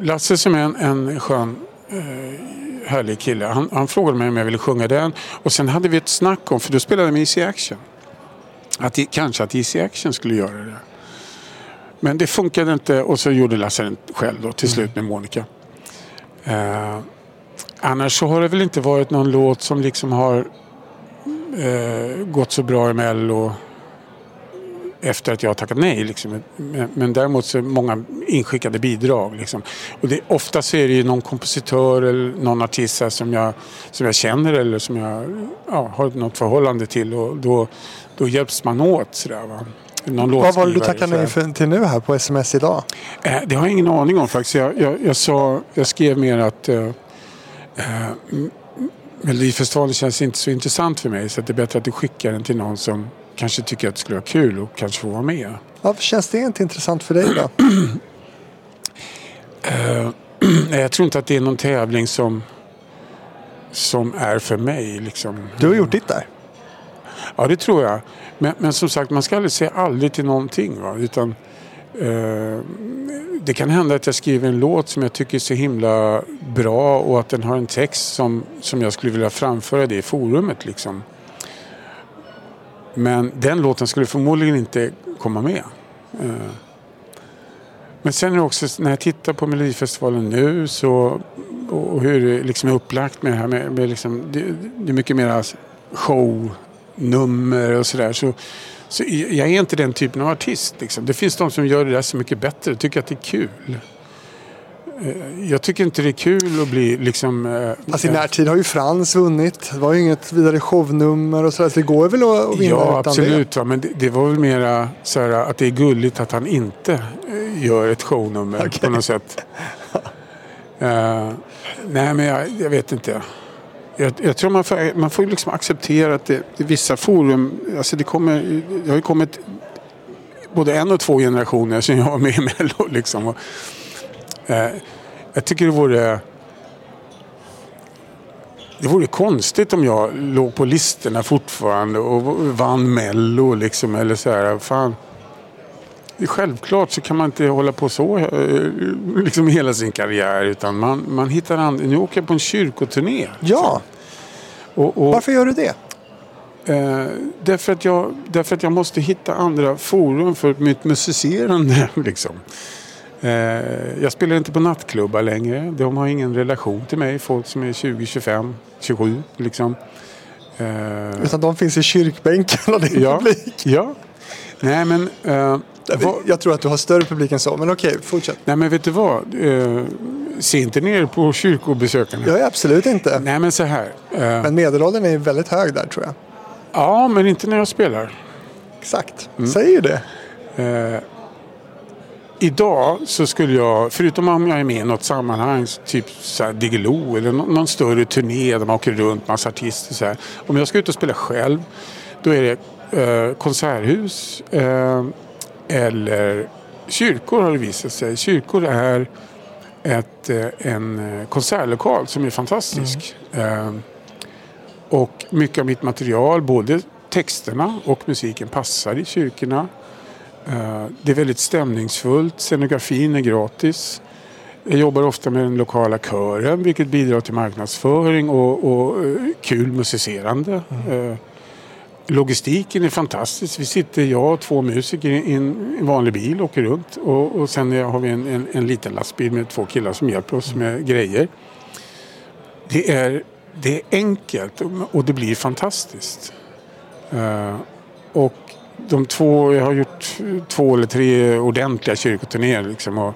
Lasse som är en, en skön eh, härlig kille. Han, han frågade mig om jag ville sjunga den och sen hade vi ett snack om, för då spelade med Easy Action. Att det, kanske att Easy Action skulle göra det. Men det funkade inte och så gjorde Lasse den själv då till slut med Monica. Eh, annars så har det väl inte varit någon låt som liksom har eh, gått så bra i Mello efter att jag har tackat nej. Liksom. Men, men däremot så är många inskickade bidrag. Liksom. Och det, ofta så är det ju någon kompositör eller någon artist som jag, som jag känner eller som jag ja, har något förhållande till. Och då, då hjälps man åt. Sådär, va? Någon Vad var det du tackade nej för, till nu här på sms idag? Eh, Det har jag ingen aning om faktiskt. Jag, jag, jag, sa, jag skrev mer att eh, eh, Melodifestivalen känns inte så intressant för mig så det är bättre att du skickar den till någon som kanske tycker att det skulle vara kul och kanske få vara med. Ja, känns det inte intressant för dig då? Nej, jag tror inte att det är någon tävling som, som är för mig. Liksom. Du har gjort ditt där. Ja, det tror jag. Men, men som sagt, man ska aldrig säga aldrig till någonting. Va? Utan, Eh, det kan hända att jag skriver en låt som jag tycker är så himla bra och att den har en text som, som jag skulle vilja framföra det i forumet. Liksom. Men den låten skulle förmodligen inte komma med. Eh, men sen är det också när jag tittar på Melodifestivalen nu så, och hur det liksom är upplagt med det här med, med liksom, det, det är mycket mer shownummer och sådär. Så, så jag är inte den typen av artist. Liksom. Det finns de som gör det där så mycket bättre och tycker att det är kul. Eh, Jag tycker inte det är kul att bli liksom... eh, Alltså i närtid har ju Frans vunnit. Det var ju inget vidare shownummer och sådär. Så det går väl att vinna Ja, absolut. Va? Men det, det var väl mera så här att det är gulligt att han inte eh, gör ett shownummer Okej. på något sätt. Eh, nej, men jag, jag vet inte. Jag, jag tror man får, man får liksom acceptera att det, det vissa forum, alltså det kommer, det har ju kommit både en och två generationer sedan jag var med i Mello. Liksom. Och, eh, jag tycker det vore det vore konstigt om jag låg på listorna fortfarande och vann Mello liksom. Eller så här, fan. Självklart så kan man inte hålla på så eh, liksom hela sin karriär. Utan man, man hittar andra. Nu åker jag på en kyrkoturné. Ja, Och, och, varför gör du det? Eh, därför, att jag, därför att jag måste hitta andra forum för mitt musicerande. Liksom. Eh, jag spelar inte på nattklubbar längre. De har ingen relation till mig. Folk som är 20, 25, 27. Liksom. Eh, Utan de finns i kyrkbänken och din ja, publik. ja. Nej men, eh, Jag tror att du har större publik än så, men okej, fortsätt. nej men vet du vad? Eh, se inte ner på kyrkobesökarna. Jag är absolut inte. Nej men så här. Eh, Men medelåldern är väldigt hög där tror jag. ja men inte när jag spelar. Exakt, Mm. säger ju det. Idag så skulle jag, förutom om jag är med i något sammanhang, typ Diggiloo eller någon, någon större turné där man åker runt massa artister så här. Om jag ska ut och spela själv, då är det eh, konserthus eh, eller kyrkor har det visat sig. Kyrkor är ett, eh, en eh, konsertlokal som är fantastisk. Eh, och mycket av mitt material, både texterna och musiken passar i kyrkorna. Det är väldigt stämningsfullt. Scenografin är gratis. Jag jobbar ofta med den lokala kören vilket bidrar till marknadsföring och, och kul musicerande. Eh, Logistiken är fantastisk. Vi sitter, jag och två musiker i en vanlig bil och åker runt. Och, och sen har vi en, en, en liten lastbil med två killar som hjälper oss med grejer. Det är, det är enkelt och det blir fantastiskt. Uh, och de två, jag har gjort två eller tre ordentliga kyrkoturnéer. Liksom, och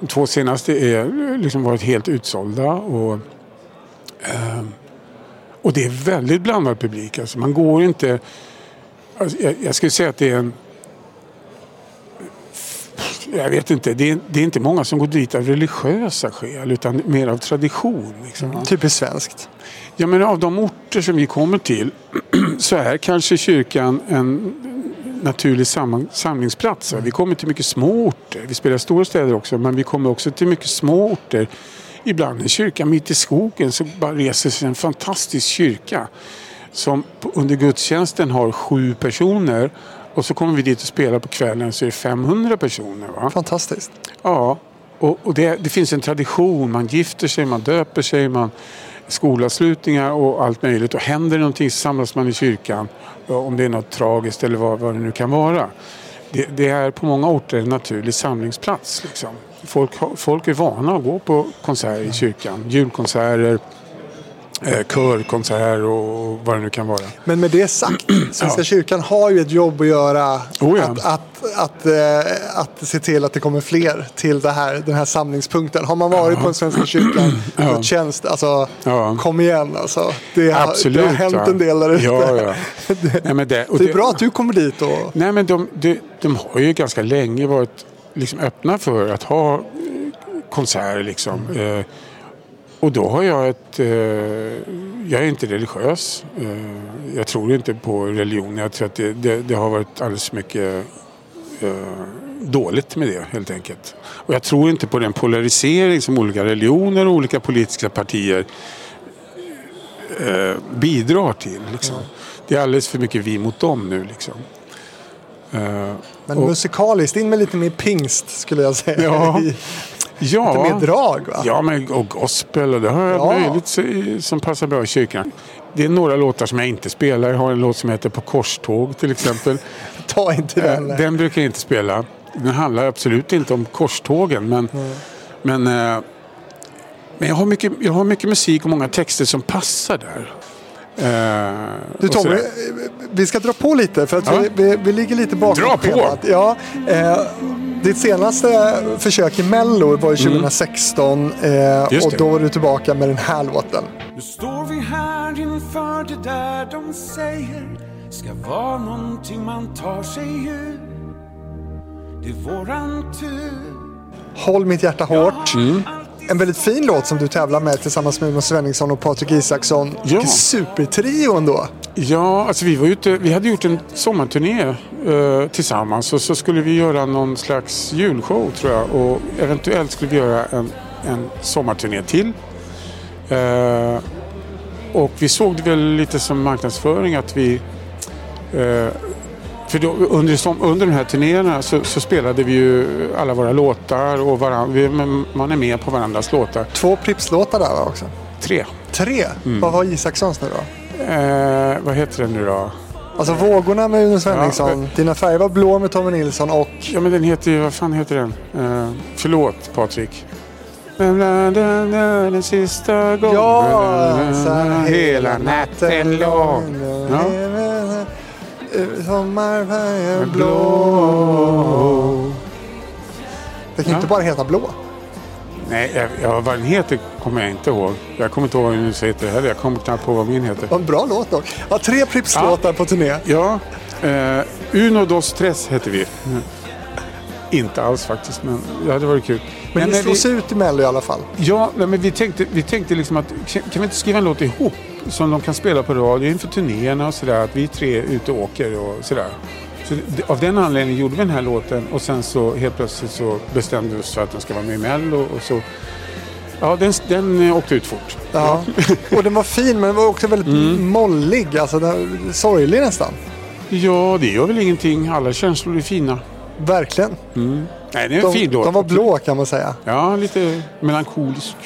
de två senaste är liksom varit helt utsålda. Och, uh, och det är väldigt blandad publik. Alltså, man går inte... Alltså, jag, jag skulle säga att det är en... Jag vet inte, det är, det är inte många som går dit av religiösa skäl utan mer av tradition. Liksom. Typiskt svenskt. Ja, men av de orter som vi kommer till så är kanske kyrkan en naturlig samlingsplats. Vi kommer till mycket små orter. Vi spelar stora städer också, men vi kommer också till mycket små orter. Ibland en kyrka mitt i skogen så bara reser sig en fantastisk kyrka som under gudstjänsten har sju personer och så kommer vi dit och spelar på kvällen så är det 500 personer. Va? Fantastiskt. Ja, och, och det, det finns en tradition. Man gifter sig, man döper sig, man skolavslutningar och allt möjligt. Och händer det någonting så samlas man i kyrkan. Om det är något tragiskt eller vad, vad det nu kan vara. Det, det är på många orter en naturlig samlingsplats. Liksom. Folk, folk är vana att gå på konserter i kyrkan. Julkonserter, eh, körkonserter och vad det nu kan vara. Men med det sagt, Svenska Ja. kyrkan har ju ett jobb att göra. Oh ja. att, att, att, eh, att se till att det kommer fler till det här, den här samlingspunkten. Har man varit på en Svenska kyrkan Ja. gudstjänst, alltså Ja. kom igen alltså. Det har, Absolut. det har hänt en del där ute. Ja, ja. Nej, det, det är bra att du kommer dit och Nej men de, de, de har ju ganska länge varit liksom öppna för att ha eh, konserter liksom. Eh, och då har jag ett... Eh, jag är inte religiös. Eh, jag tror inte på religion. Jag tror att det, det, det har varit alldeles för mycket eh, dåligt med det helt enkelt. Och jag tror inte på den polarisering som olika religioner och olika politiska partier eh, bidrar till. Liksom. Det är alldeles för mycket vi mot dem nu. Liksom. Eh, Men Och- musikaliskt, in med lite mer pingst skulle jag säga. Ja. I- ja, Lite mer drag va? Ja, men, och gospel och det har jag Ja. möjligt som passar bra i kyrkan. Det är några låtar som jag inte spelar. Jag har en låt som heter På korståg till exempel. Ta inte Eh, den. Den brukar jag inte spela. Den handlar absolut inte om korstågen. Men, men, eh, men jag, har mycket, jag har mycket musik och många texter som passar där. Eh, Du och Tommy, vi ska dra på lite för att Ja. vi, vi, vi ligger lite bakom Dra på! schemat. Ja, eh, ditt senaste försök i Mello var ju 2016 eh, Mm. Just och då var du tillbaka med den här låten. Nu står vi här inför det där de säger ska vara någonting man tar sig ur. Det är våran tur. Håll mitt hjärta hårt. Mm. En väldigt fin låt som du tävlar med tillsammans med Uno Svenningsson och Patrik Isaksson. Ja. Supertrio ändå. Ja, alltså vi, var ute, vi hade gjort en sommarturné eh, tillsammans och så skulle vi göra någon slags julshow tror jag och eventuellt skulle vi göra en, en sommarturné till. Eh, och vi såg det väl lite som marknadsföring att vi... Eh, för då, under, under de här turnéerna så, så spelade vi ju alla våra låtar och varann, vi, man är med på varandras låtar. Två Pripps-låtar där va, också. Tre. Tre? Mm. Vad var Isakssons nu då? Eh, vad heter den nu då? Alltså Vågorna med Uno Svenningsson, Dina färger var blå med Tommy Nilsson och... Ja men den heter ju, vad fan heter den? Eh, förlåt Patrik. Den sista gången Ja, hela natten lång. Ja. Sommarfärger blå. Det kan ju Ja. inte bara heta blå. Nej, jag, jag, vad den heter kommer jag inte ihåg. Jag kommer inte ihåg vad den heter heller. Jag kommer knappt på vad min heter. Vad en bra låt dock. Ja, tre Pripps-låtar på turné. Ja, eh, Uno dos tres heter vi. Mm. Inte alls faktiskt, men det hade varit kul. Men Nej, ni slås ut i Mello i alla fall. Ja, nej, men vi tänkte, vi tänkte liksom att kan vi inte skriva en låt ihop som de kan spela på radio inför turnéerna och sådär. Att vi tre är ute och åker och sådär. Så av den anledningen gjorde vi den här låten och sen så helt plötsligt så bestämde vi oss för att den ska vara med i Mello och så. Ja, den, den åkte ut fort. Ja. Och den var fin men den var också väldigt Mm. mollig. Alltså den, sorglig nästan. Ja, det gör väl ingenting. Alla känslor är fina. Verkligen. Nej, det är en De, fin låt. de var blå kan man säga. Ja, lite melankolisk.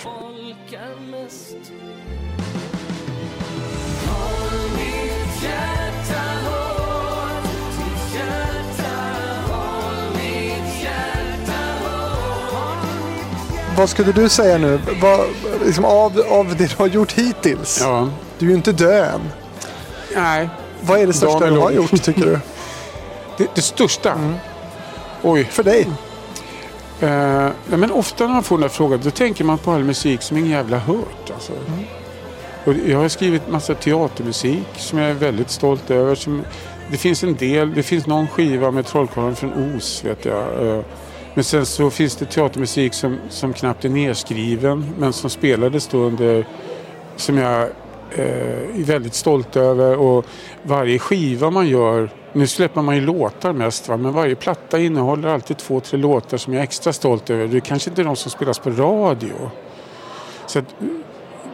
Vad skulle du säga nu? Vad, liksom av, av det du har gjort hittills. Ja. Du är ju inte död än. Nej, Vad är det största du har gjort tycker du? det, det största. Oj. För dig? Nej, men ofta när man får den här frågan då tänker man på all musik som ingen jävla hört. Alltså. Och jag har skrivit massa teatermusik som jag är väldigt stolt över. Som, det finns en del, det finns någon skiva med Trollkarlen från Os vet jag. Eh, men sen så finns det teatermusik som, som knappt är nedskriven men som spelades då under, som jag eh, är väldigt stolt över. Och varje skiva man gör, nu släpper man ju låtar mest va? men varje platta innehåller alltid två, tre låtar som jag är extra stolt över. Det är kanske inte är de som spelas på radio. Så att,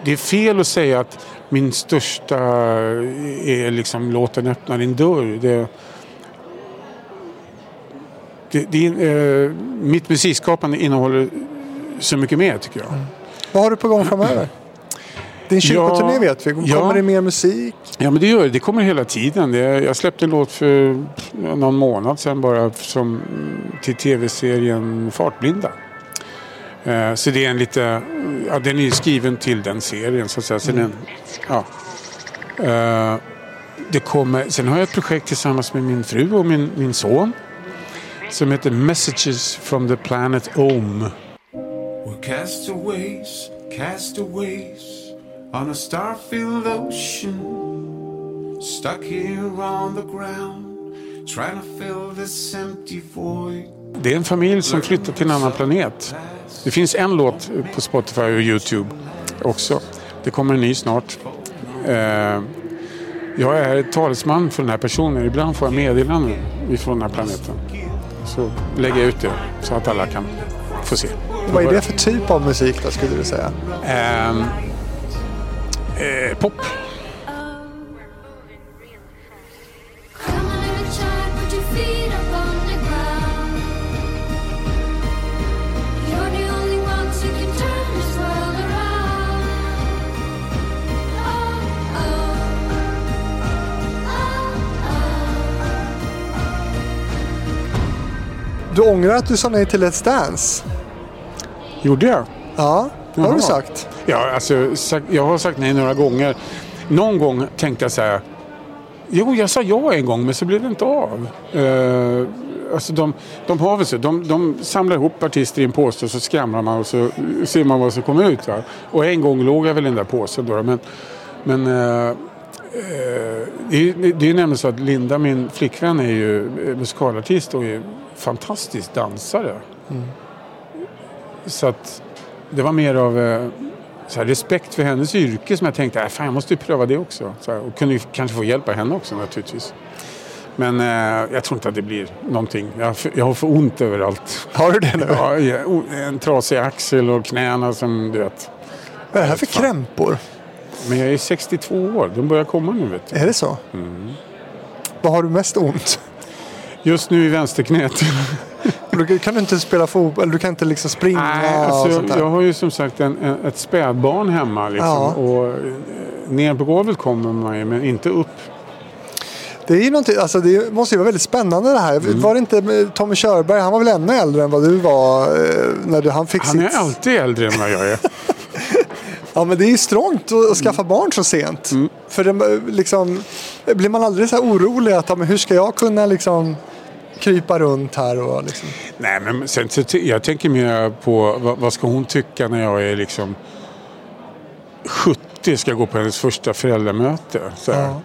det är fel att säga att min största eh, är liksom låten öppna din dörr. Det, det, det, eh, mitt musikskapande innehåller så mycket mer tycker jag. Mm. Vad har du på gång framöver? Din kyrkoturné Ja, vet vi. Kommer ja. det mer musik? Ja men det gör det. Det kommer hela tiden. Det, jag släppte en låt för någon månad sedan bara som, till tv-serien Fartblinda. Eh, så det är en lite, ja den är ju skriven till den serien så att säga. Så den, ja. Eh, det kommer, sen har jag ett projekt tillsammans med min fru och min, min son. Som heter Messages from the Planet Ohm. We're castaways, castaways on a star-filled ocean, stuck here on the ground, trying to fill this empty void. Det är en familj som flyttar till en annan planet. Det finns en låt på Spotify och Youtube också. Det kommer en ny snart. Eh, jag är talesman för den här personen. Ibland får jag meddelanden ifrån den här planeten. Så lägger jag ut det så att alla kan få se. Vad är det för typ av musik då skulle du säga? Eh, pop. Du ångrar att du sa nej till Let's Dance? Gjorde jag? Ja, det har du sagt. Ja, alltså, jag har sagt nej några gånger. Någon gång tänkte jag så här. Jo, jag sa ja en gång men så blev det inte av. Uh, alltså de, de har väl så. De, de samlar ihop artister i en påse och så skramlar man och så ser man vad som kommer ut. Va? Och en gång låg jag väl i den där påsen då. Men, men eh, eh, det, är, ju- det är nämligen så att Linda, min flickvän, är ju musikalartist och är fantastisk dansare. Så att det var mer av så här, respekt för hennes yrke som jag tänkte, äh, fan jag måste ju pröva det också. Så här, och kunde kanske få hjälp av henne också naturligtvis. Men eh, jag tror inte att det blir någonting. Jag, jag har för ont överallt. Har du det nu? Ja, en trasig axel och knäna som du vet. Vad är det här för krämpor? Men jag är 62 år. De börjar komma nu vet du. Är det så? Mm. Vad har du mest ont? Just nu i vänsterknät. Då kan du inte spela fotboll, du kan inte liksom springa Nej, alltså, där. jag har ju som sagt en, en, ett spädbarn hemma. Liksom, Ja. och eh, ner på golvet kommer man ju, men inte upp. Det är någonting, alltså det måste ju vara väldigt spännande det här. Mm. Var det inte med Tommy Körberg, han var väl ännu äldre än vad du var eh, när du, han fick Han sitt... är alltid äldre än vad jag är. Ja men det är ju strångt att, skaffa barn så sent. Mm. För det, liksom, blir man aldrig så här orolig att men hur ska jag kunna liksom krypa runt här och liksom... Nej, men sen, så, jag tänker mer på vad, vad ska hon tycka när jag är liksom 70 ska gå på hennes första föräldramöte. Så. Ja.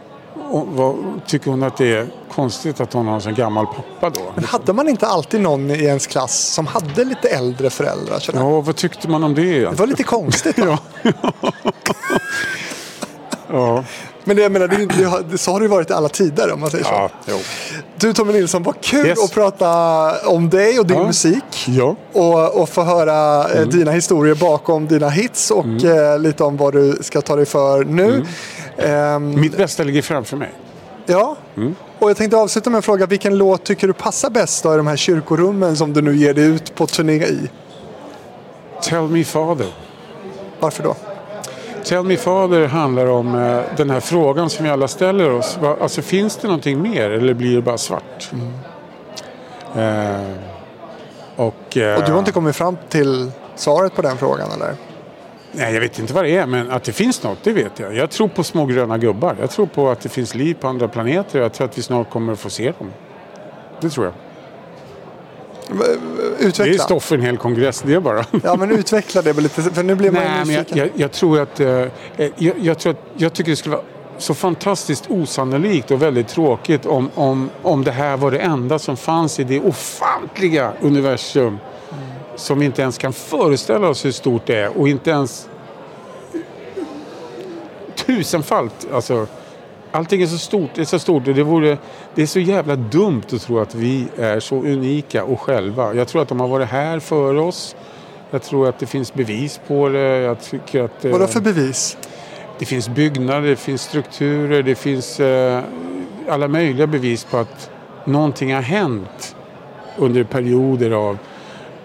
Och, vad, tycker hon att det är konstigt att hon har en sån gammal pappa då? Men hade man inte alltid någon i ens klass som hade lite äldre föräldrar? sådär? Ja, vad tyckte man om det Det egentligen? var lite konstigt va? Ja, Men det, jag menar, det, det, har- det, så har det varit i alla tider om man säger så. ja, jo. Du Tommy Nilsson, vad kul Yes. att prata om dig och din Ja. musik. ja. Och, och få höra Mm. eh, dina historier bakom dina hits och eh, lite om vad du ska ta dig för nu. Mm. Ehm, Mitt bästa ligger framför mig. ja. Mm. Och jag tänkte avsluta med en fråga. Vilken låt tycker du passar bäst då i de här kyrkorummen som du nu ger dig ut på turné i? Tell me father. Varför då? Tell me father handlar om eh, den här frågan som vi alla ställer oss. Alltså finns det någonting mer eller blir det bara svart? Eh, och, eh, Och du har inte kommit fram till svaret på den frågan eller? nej, jag vet inte vad det är men att det finns något det vet jag. Jag tror på små gröna gubbar. Jag tror på att det finns liv på andra planeter. Jag tror att vi snart kommer att få se dem. Det tror jag. Det är Utveckla. stoff för en hel kongress det bara. Ja men utveckla det lite, för nu blir man Nej, men jag, jag, jag tror att... eh, eh, jag, jag, tror att jag tycker det skulle vara så fantastiskt osannolikt och väldigt tråkigt om, om, om det här var det enda som fanns i det ofantliga universum som vi inte ens kan föreställa oss hur stort det är och inte ens tusenfalt. Alltså, allting är så stort, det är så stort det, vore, det är så jävla dumt att tro att vi är så unika och själva. Jag tror att de har varit här före oss. Jag tror att det finns bevis på det. Jag tycker att, eh, Vadå för bevis? det finns byggnader, det finns strukturer, det finns eh, alla möjliga bevis på att någonting har hänt under perioder av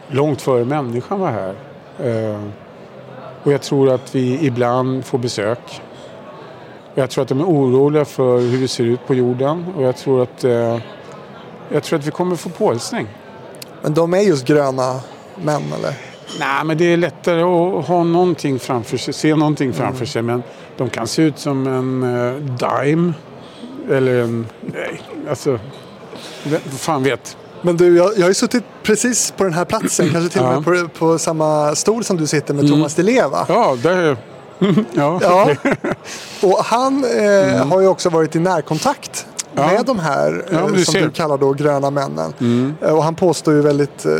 långt före människan var här. Eh, och jag tror att vi ibland får besök. Jag tror att de är oroliga för hur det ser ut på jorden och jag tror att, eh, jag tror att vi kommer få påhälsning. Men de är just gröna män eller? Nej, men det är lättare att ha någonting framför sig, se någonting framför sig. Men de kan se ut som en uh, dime. Eller en... Nej, alltså... Vem fan vet? Men du, jag, jag har ju suttit precis på den här platsen, kanske till och Ja. Mm. med på, på samma stol som du sitter med Thomas Di Leva. Ja, där... ja, Ja. Och han eh, har ju också varit i närkontakt Ja. med de här Ja, eh, du som ser. du kallar då gröna männen. Eh, och han påstår ju väldigt eh,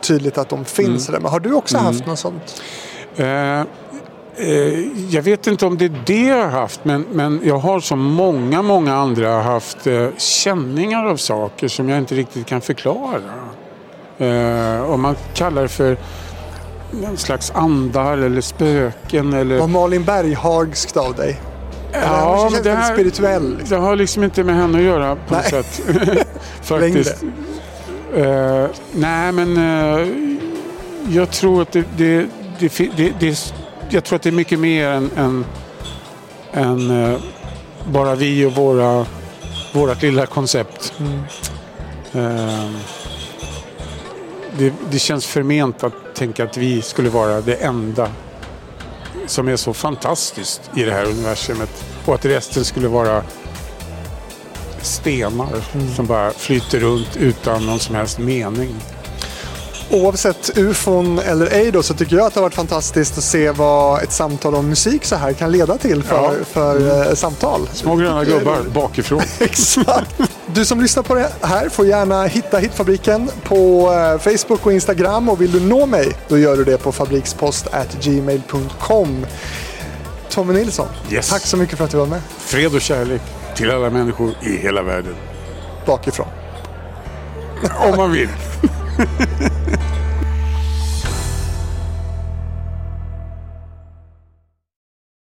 tydligt att de finns där. Men har du också haft något sånt? Eh, eh, jag vet inte om det är det jag har haft, men, men jag har som många, många andra haft känningar av saker som jag inte riktigt kan förklara. Om man kallar det för en slags andar eller spöken eller... Var Malin Berghagskt av dig? Ja, det här, spirituell. Liksom. det har liksom inte med henne att göra på något sätt. Faktiskt. Eh, nej, men eh, jag tror att det, det, det, det, jag tror att det är mycket mer än, än, än eh, bara vi och våra, vårat lilla koncept. Det, det känns förment att tänka att vi skulle vara det enda som är så fantastiskt i det här universumet. Och att resten skulle vara stenar som bara flyter runt utan någon som helst mening. Oavsett ufon eller ej då så tycker jag att det har varit fantastiskt att se vad ett samtal om musik så här kan leda till för, Ja. för eh, samtal. Små gröna gubbar bakifrån. Exakt. Du som lyssnar på det här får gärna hitta Hitfabriken på eh, Facebook och Instagram och vill du nå mig då gör du det på fabrikspost@gmail.com. Tommy Nilsson, Yes. tack så mycket för att du var med Fred och kärlek till alla människor i hela världen. bakifrån. Om man vill.